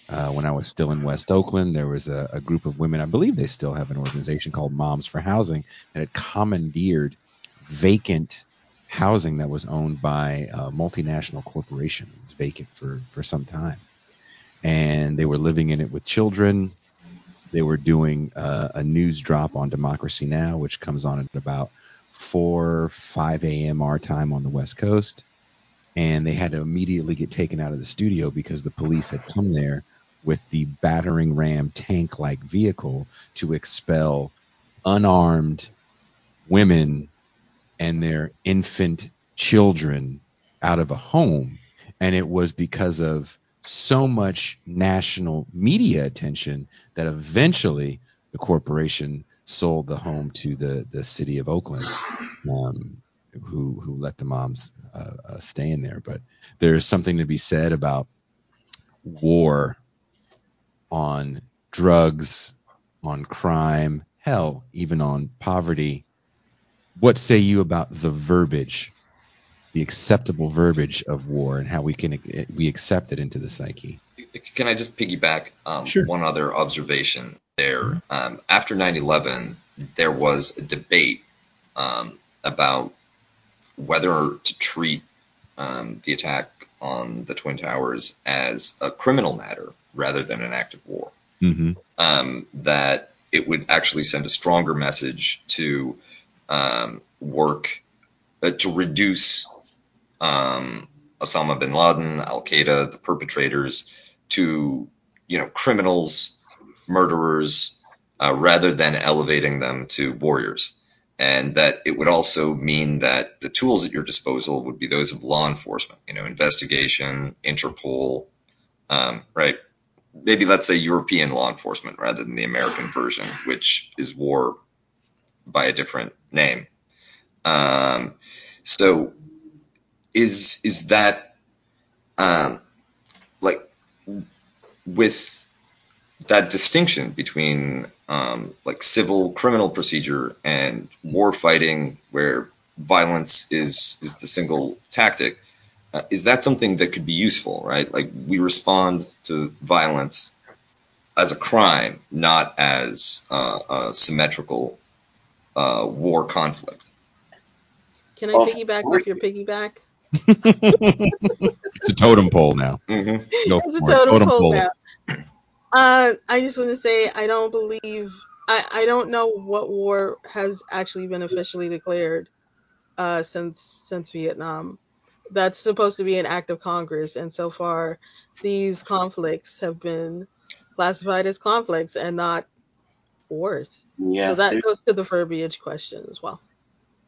uh, when I was still in West Oakland, there was a, a, group of women. I believe they still have an organization called Moms for Housing that had commandeered vacant housing that was owned by a multinational corporation. It was vacant for for some time, and they were living in it with children. They were doing uh, a news drop on Democracy Now, which comes on at about 4, 5 a.m. our time on the West Coast. And they had to immediately get taken out of the studio because the police had come there with the battering ram tank like vehicle to expel unarmed women and their infant children out of a home. And it was because of so much national media attention that eventually the corporation sold the home to the the city of Oakland, um, who who let the moms uh, uh, stay in there. But there's something to be said about war on drugs, on crime, hell, even on poverty. What say you about the verbiage, the acceptable verbiage of war, and how we can we accept it into the psyche? Can I just piggyback um, sure. one other observation? there. Um, after 9/11, there was a debate um, about whether to treat um, the attack on the Twin Towers as a criminal matter rather than an act of war. Mm-hmm. Um, that it would actually send a stronger message to um, work uh, to reduce um, Osama bin Laden, Al Qaeda, the perpetrators, to you know criminals murderers uh, rather than elevating them to warriors. And that it would also mean that the tools at your disposal would be those of law enforcement, you know, investigation, Interpol, um, right? Maybe let's say European law enforcement rather than the American version, which is war by a different name. Um, so is is that um, like with that distinction between um, like civil criminal procedure and war fighting, where violence is is the single tactic, uh, is that something that could be useful, right? Like we respond to violence as a crime, not as uh, a symmetrical uh, war conflict. Can I piggyback off your piggyback? It's a totem pole now. Mm-hmm. It's a totem, totem pole, pole now. Uh, I just want to say I don't believe I, I don't know what war has actually been officially declared uh, since since Vietnam. That's supposed to be an act of Congress, and so far these conflicts have been classified as conflicts and not wars. Yeah, so that goes to the verbiage question as well.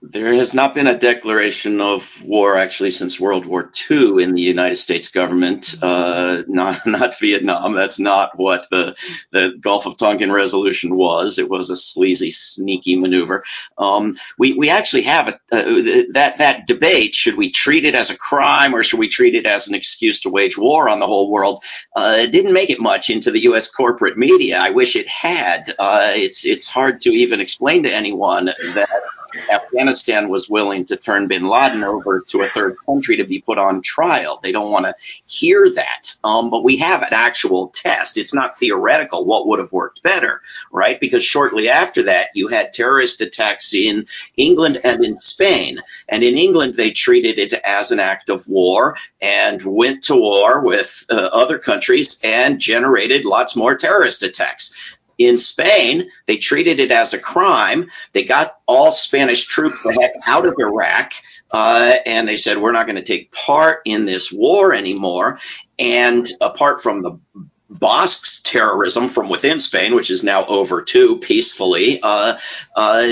There has not been a declaration of war actually since World War II in the United States government. Uh, not not Vietnam. That's not what the the Gulf of Tonkin resolution was. It was a sleazy, sneaky maneuver. Um, we we actually have a, uh, that that debate. Should we treat it as a crime or should we treat it as an excuse to wage war on the whole world? Uh, it didn't make it much into the U.S. corporate media. I wish it had. Uh, it's it's hard to even explain to anyone that Afghanistan was willing to turn bin Laden over to a third country to be put on trial. They don't want to hear that. Um, but we have an actual test. It's not theoretical what would have worked better, right? Because shortly after that, you had terrorist attacks in England and in Spain. And in England, they treated it as an act of war and went to war with uh, other countries and generated lots more terrorist attacks. In Spain, they treated it as a crime. They got all Spanish troops the heck out of Iraq, uh, and they said, we're not going to take part in this war anymore. And apart from the Basques terrorism from within Spain, which is now over too peacefully, uh, uh,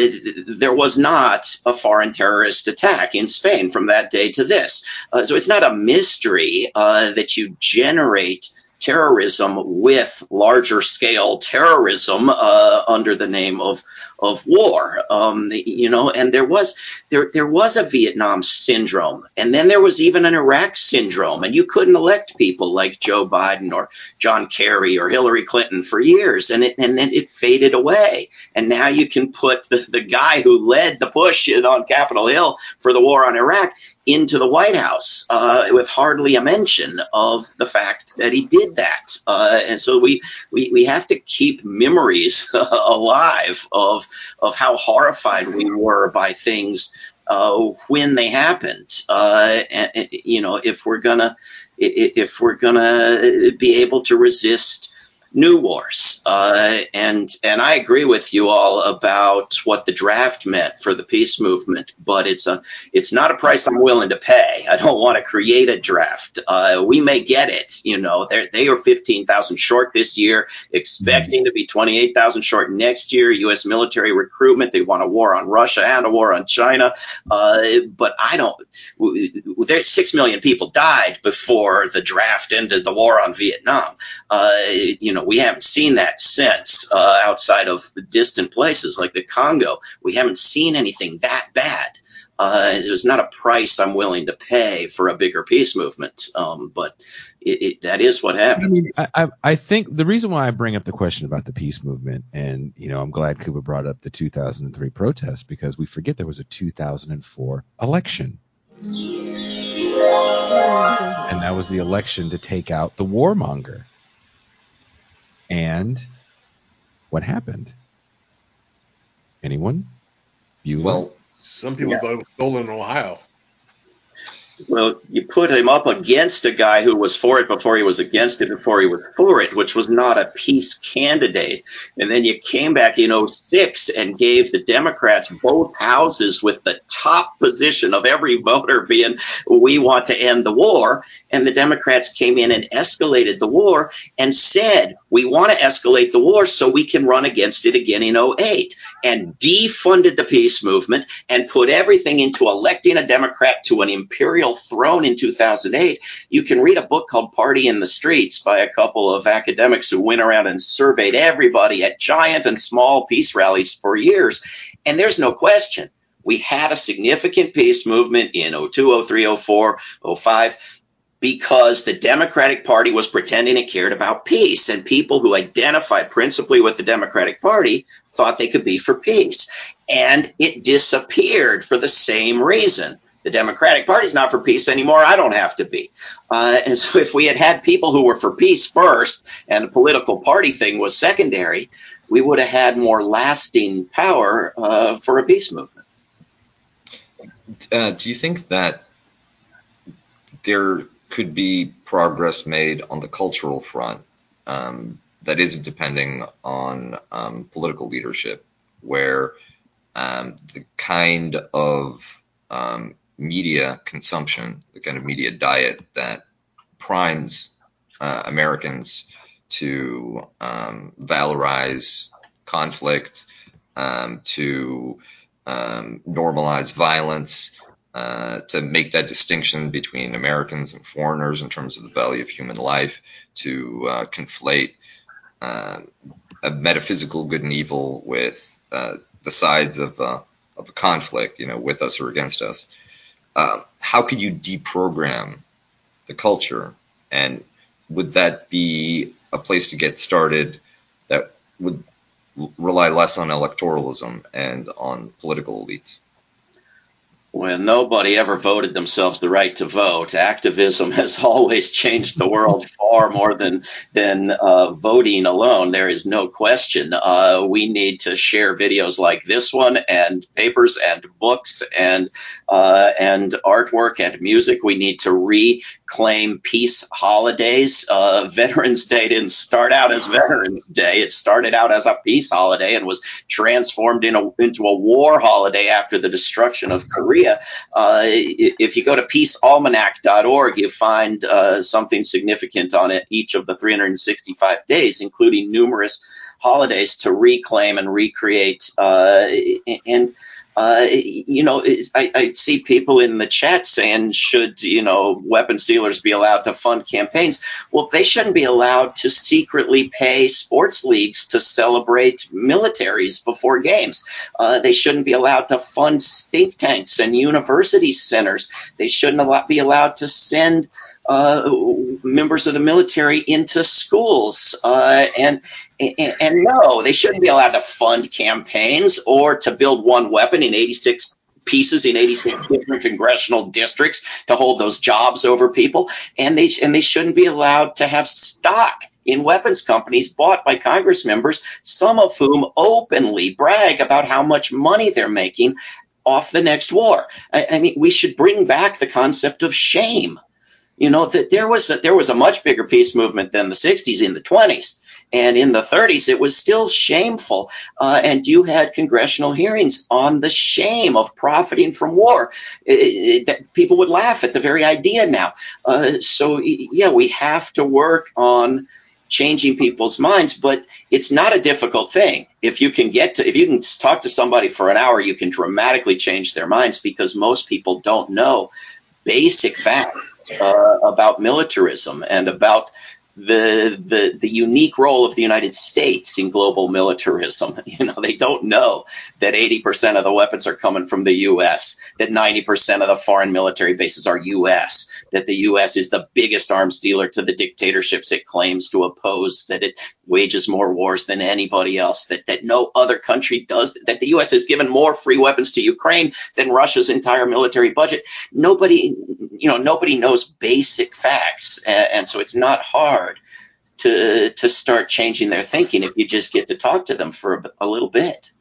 there was not a foreign terrorist attack in Spain from that day to this. Uh, so it's not a mystery uh, that you generate terrorism with larger scale terrorism uh, under the name of of war. Um, you know, and there was there there was a Vietnam syndrome, and then there was even an Iraq syndrome, and you couldn't elect people like Joe Biden or John Kerry or Hillary Clinton for years, and it and then it faded away, and now you can put the, the guy who led the push on Capitol Hill for the war on Iraq into the White House uh, with hardly a mention of the fact that he did that. Uh, and so we, we, we have to keep memories alive of, of how horrified we were by things uh, when they happened. Uh, and, you know, if we're gonna if we're gonna be able to resist new wars. Uh, and and I agree with you all about what the draft meant for the peace movement, but it's a it's not a price I'm willing to pay. I don't want to create a draft. Uh, we may get it, you know. They they are 15,000 short this year, expecting to be 28,000 short next year. U.S. military recruitment. They want a war on Russia and a war on China. Uh, but I don't. There six million people died before the draft ended the war on Vietnam. Uh, you know we haven't seen that since uh, outside of distant places like the Congo. We haven't seen anything that bad. Uh, it's not a price I'm willing to pay for a bigger peace movement, um, but it, it, that is what happened. I, mean, I, I, think the reason why I bring up the question about the peace movement, and you know, I'm glad Kuba brought up the 2003 protest because we forget there was a 2004 election, and that was the election to take out the warmonger. And what happened? Anyone? You well, some people yeah. thought it was stolen in Ohio. Well, you put him up against a guy who was for it before he was against it before he was for it, which was not a peace candidate. And then you came back in 06 and gave the Democrats both houses with the top position of every voter being, we want to end the war. And the Democrats came in and escalated the war and said, we want to escalate the war so we can run against it again in 08 and defunded the peace movement and put everything into electing a Democrat to an imperial throne in 2008, you can read a book called Party in the Streets by a couple of academics who went around and surveyed everybody at giant and small peace rallies for years. And there's no question. We had a significant peace movement in 02, 03, 04, 05 because the Democratic Party was pretending it cared about peace, and people who identified principally with the Democratic Party thought they could be for peace. And it disappeared for the same reason the Democratic Party's not for peace anymore. I don't have to be. Uh, and so if we had had people who were for peace first and the political party thing was secondary, we would have had more lasting power uh, for a peace movement. Uh, do you think that there could be progress made on the cultural front um, that isn't depending on um, political leadership, where um, the kind of um, media consumption, the kind of media diet that primes uh, Americans to um, valorize conflict, um, to um, normalize violence, uh, to make that distinction between Americans and foreigners in terms of the value of human life, to uh, conflate uh, a metaphysical good and evil with uh, the sides of, uh, of a conflict, you know, with us or against us. Um, how could you deprogram the culture? And would that be a place to get started that would rely less on electoralism and on political elites? When nobody ever voted themselves the right to vote. Activism has always changed the world far more than than uh, voting alone. There is no question. Uh, we need to share videos like this one, and papers, and books, and uh, and artwork, and music. We need to reclaim peace holidays. Uh, Veterans Day didn't start out as Veterans Day. It started out as a peace holiday and was transformed in a, into a war holiday after the destruction of Korea. Uh, if you go to peacealmanac.org, you find uh, something significant on it each of the 365 days, including numerous holidays to reclaim and recreate. Uh, and Uh, you know, I, I see people in the chat saying, should, you know, weapons dealers be allowed to fund campaigns? Well, they shouldn't be allowed to secretly pay sports leagues to celebrate militaries before games. Uh, they shouldn't be allowed to fund think tanks and university centers. They shouldn't be allowed to send uh, members of the military into schools. Uh, and, and, and no, they shouldn't be allowed to fund campaigns or to build one weapon in 86 pieces in 86 different congressional districts to hold those jobs over people. And they, and they shouldn't be allowed to have stock in weapons companies bought by Congress members, some of whom openly brag about how much money they're making off the next war. I, I mean, we should bring back the concept of shame you know that there was a, there was a much bigger peace movement than the 60s in the 20s and in the 30s it was still shameful uh, and you had congressional hearings on the shame of profiting from war. It, it, people would laugh at the very idea now. Uh, so yeah we have to work on changing people's minds but it's not a difficult thing. If you can get to if you can talk to somebody for an hour you can dramatically change their minds because most people don't know basic facts uh, about militarism and about the, the the unique role of the United States in global militarism. You know, they don't know that 80% of the weapons are coming from the U.S., that 90% of the foreign military bases are U.S., that the U.S. is the biggest arms dealer to the dictatorships it claims to oppose, that it wages more wars than anybody else, that, that no other country does, that the U.S. has given more free weapons to Ukraine than Russia's entire military budget. Nobody, you know, nobody knows basic facts, and, and so it's not hard to to start changing their thinking if you just get to talk to them for a, a little bit.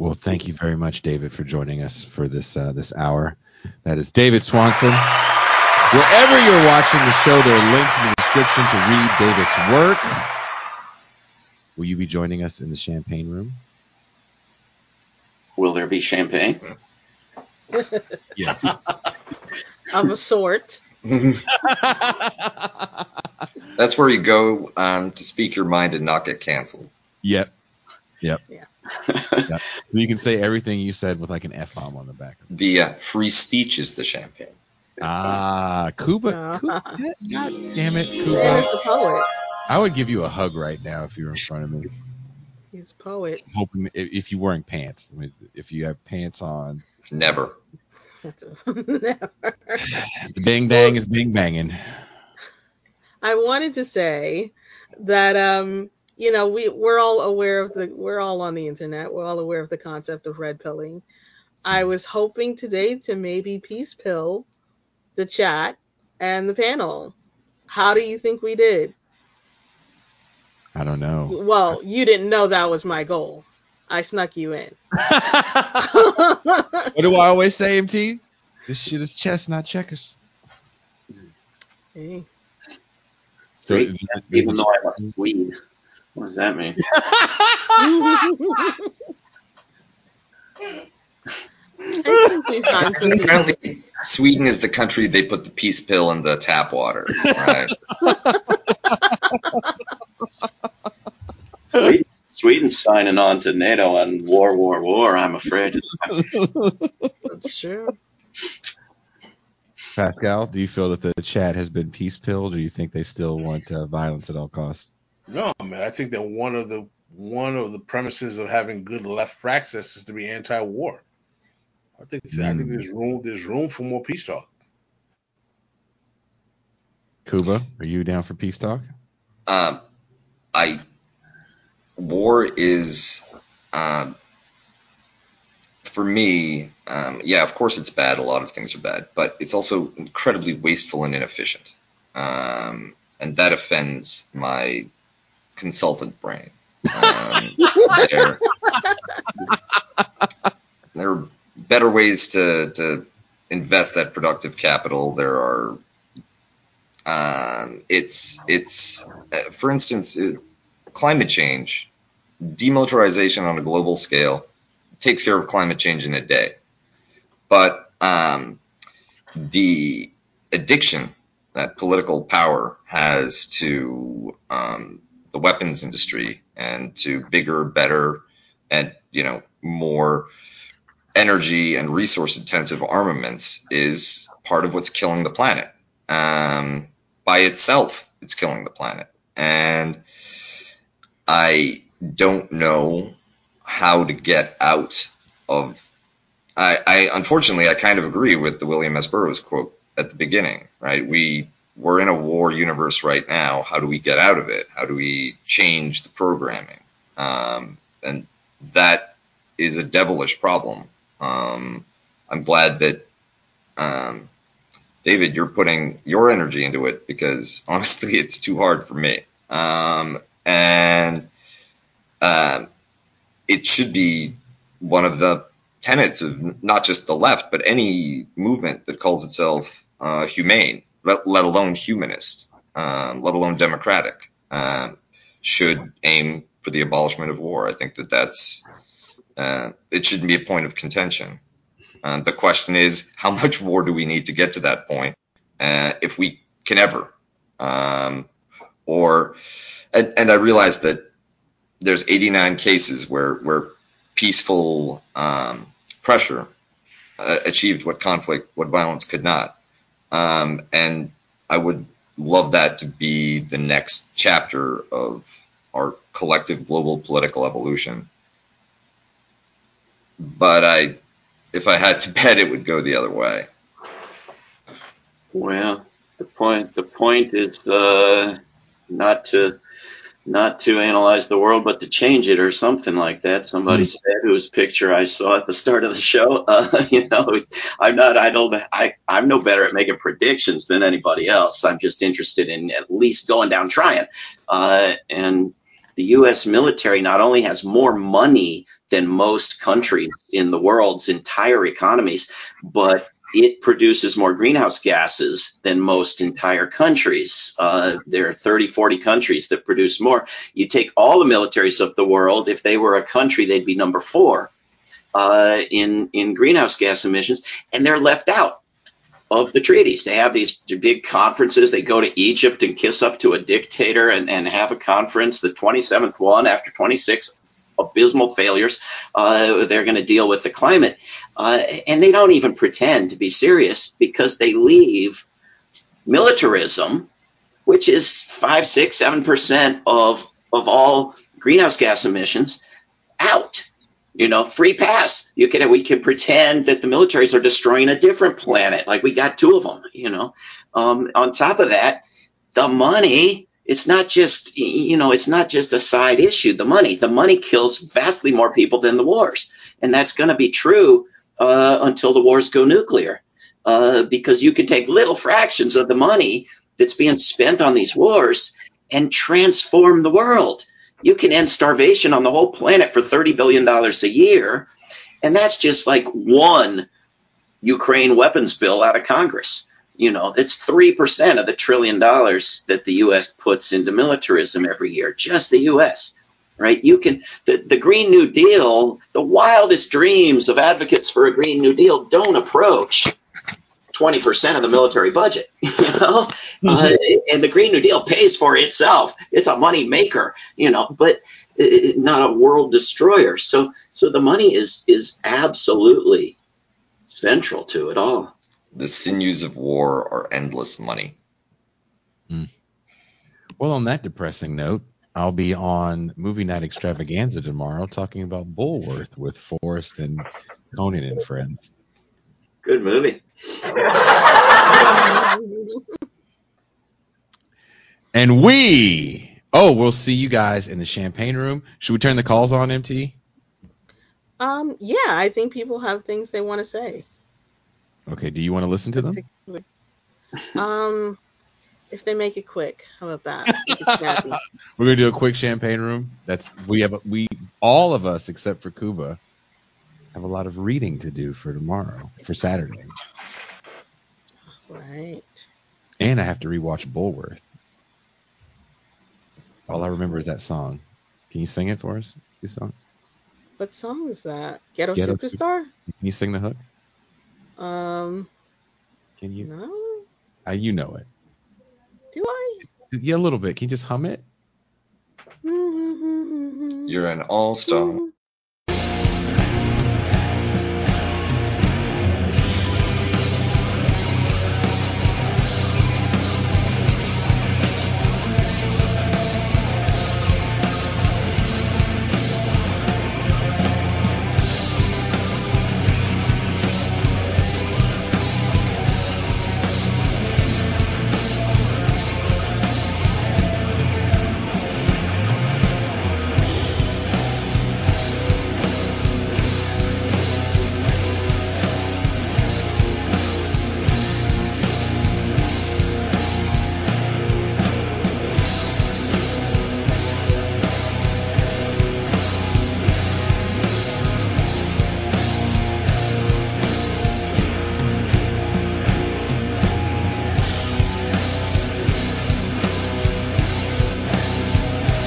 Well, thank you very much, David, for joining us for this uh, this hour. That is David Swanson. Wherever you're watching the show, there are links in the description to read David's work. Will you be joining us in the champagne room? Will there be champagne? yes. of a sort. That's where you go um, to speak your mind and not get canceled. Yep. Yep. Yeah. Yep. So you can say everything you said with like an F bomb on the back. The uh, free speech is the champagne. Ah, Kuba. Uh-huh. Kuba. God damn it, Man Kuba. is a poet. I would give you a hug right now if you were in front of me. He's a poet. Hoping if if you're wearing pants. I mean, if you have pants on, Never. Never. The bing dang is bing banging. I wanted to say that um, you know, we we're all aware of the we're all on the internet. We're all aware of the concept of red pilling. I was hoping today to maybe peace pill the chat and the panel. How do you think we did? I don't know. Well, you didn't know that was my goal. I snuck you in. what do I always say, MT? This shit is chess, not checkers. Hey. So Great. Even though I'm a Swede. What does that mean? I think we found some. Apparently, Sweden is the country they put the peace pill in the tap water. Right? Sweden, Sweden's signing on to NATO and war, war, war. I'm afraid. That's true. Pascal, do you feel that the chat has been peace pilled, or do you think they still want uh, violence at all costs? No, man. I think that one of the one of the premises of having good left praxis is to be anti-war. I think I think Mm. there's room there's room for more peace talk. Kuba, are you down for peace talk? Um, I war is um, for me. Um, yeah, of course it's bad. A lot of things are bad, but it's also incredibly wasteful and inefficient, um, and that offends my consultant brain. Um, there, there are better ways to, to invest that productive capital. There are um, it's it's uh, for instance uh, climate change demilitarization on a global scale takes care of climate change in a day but um, the addiction that political power has to um, the weapons industry and to bigger better and you know more energy and resource intensive armaments is part of what's killing the planet. Um, by itself, it's killing the planet. And I don't know how to get out of. I, I unfortunately I kind of agree with the William S. Burroughs quote at the beginning, right? We we're in a war universe right now. How do we get out of it? How do we change the programming? Um, and that is a devilish problem. Um, I'm glad that, um, David, you're putting your energy into it because honestly, it's too hard for me. Um, and, uh, it should be one of the tenets of not just the left, but any movement that calls itself, uh, humane, let, let alone humanist, um, let alone democratic, uh, should aim for the abolishment of war. I think that that's uh, it shouldn't be a point of contention. Uh, the question is, how much war do we need to get to that point, uh, if we can ever? Um, or, and, and, I realize that there's 89 cases where where peaceful um, pressure uh, achieved what conflict, what violence could not. Um, and I would love that to be the next chapter of our collective global political evolution. But I, if I had to bet, it would go the other way. Well, the point the point is uh, not to not to analyze the world, but to change it or something like that. Somebody mm. said whose picture I saw at the start of the show. Uh, you know, I'm not, I don't, I, I'm no better at making predictions than anybody else. I'm just interested in at least going down trying. Uh, and the U.S. military not only has more money than most countries in the world's entire economies, but it produces more greenhouse gases than most entire countries. Uh, there are 30, 40 countries that produce more. You take all the militaries of the world, if they were a country, they'd be number four uh, in, in greenhouse gas emissions, and they're left out of the treaties. They have these big conferences. They go to Egypt and kiss up to a dictator and, and have a conference, the 27th one after 26 abysmal failures. Uh, they're going to deal with the climate. Uh, and they don't even pretend to be serious because they leave militarism, which is five, six, seven percent of of all greenhouse gas emissions, out. You know, free pass. You can we can pretend that the militaries are destroying a different planet, like we got two of them. You know, um, on top of that, the money it's not just you know it's not just a side issue the money the money kills vastly more people than the wars and that's going to be true uh, until the wars go nuclear uh, because you can take little fractions of the money that's being spent on these wars and transform the world you can end starvation on the whole planet for 30 billion dollars a year and that's just like one ukraine weapons bill out of congress you know, it's 3% of the trillion dollars that the U.S. puts into militarism every year, just the U.S. Right? You can, the, the Green New Deal, the wildest dreams of advocates for a Green New Deal don't approach 20% of the military budget. You know? Mm-hmm. Uh, and the Green New Deal pays for itself. It's a money maker, you know, but it, not a world destroyer. So, so the money is, is absolutely central to it all the sinews of war are endless money. Mm. Well, on that depressing note, I'll be on Movie Night Extravaganza tomorrow talking about Bulworth with Forrest and Conan and friends. Good movie. and we, oh, we'll see you guys in the champagne room. Should we turn the calls on, MT? Um, yeah, I think people have things they want to say. Okay. Do you want to listen to them? Um, if they make it quick, how about that? We're gonna do a quick champagne room. That's we have we all of us except for Kuba have a lot of reading to do for tomorrow for Saturday. Right. And I have to rewatch Bulworth. All I remember is that song. Can you sing it for us? Your song. What song is that? Ghetto, Ghetto Superstar. Can you sing the hook? Um. Can you? No. Uh, you know it. Do I? Yeah, a little bit. Can you just hum it? Mm-hmm, mm-hmm, mm-hmm. You're an all star.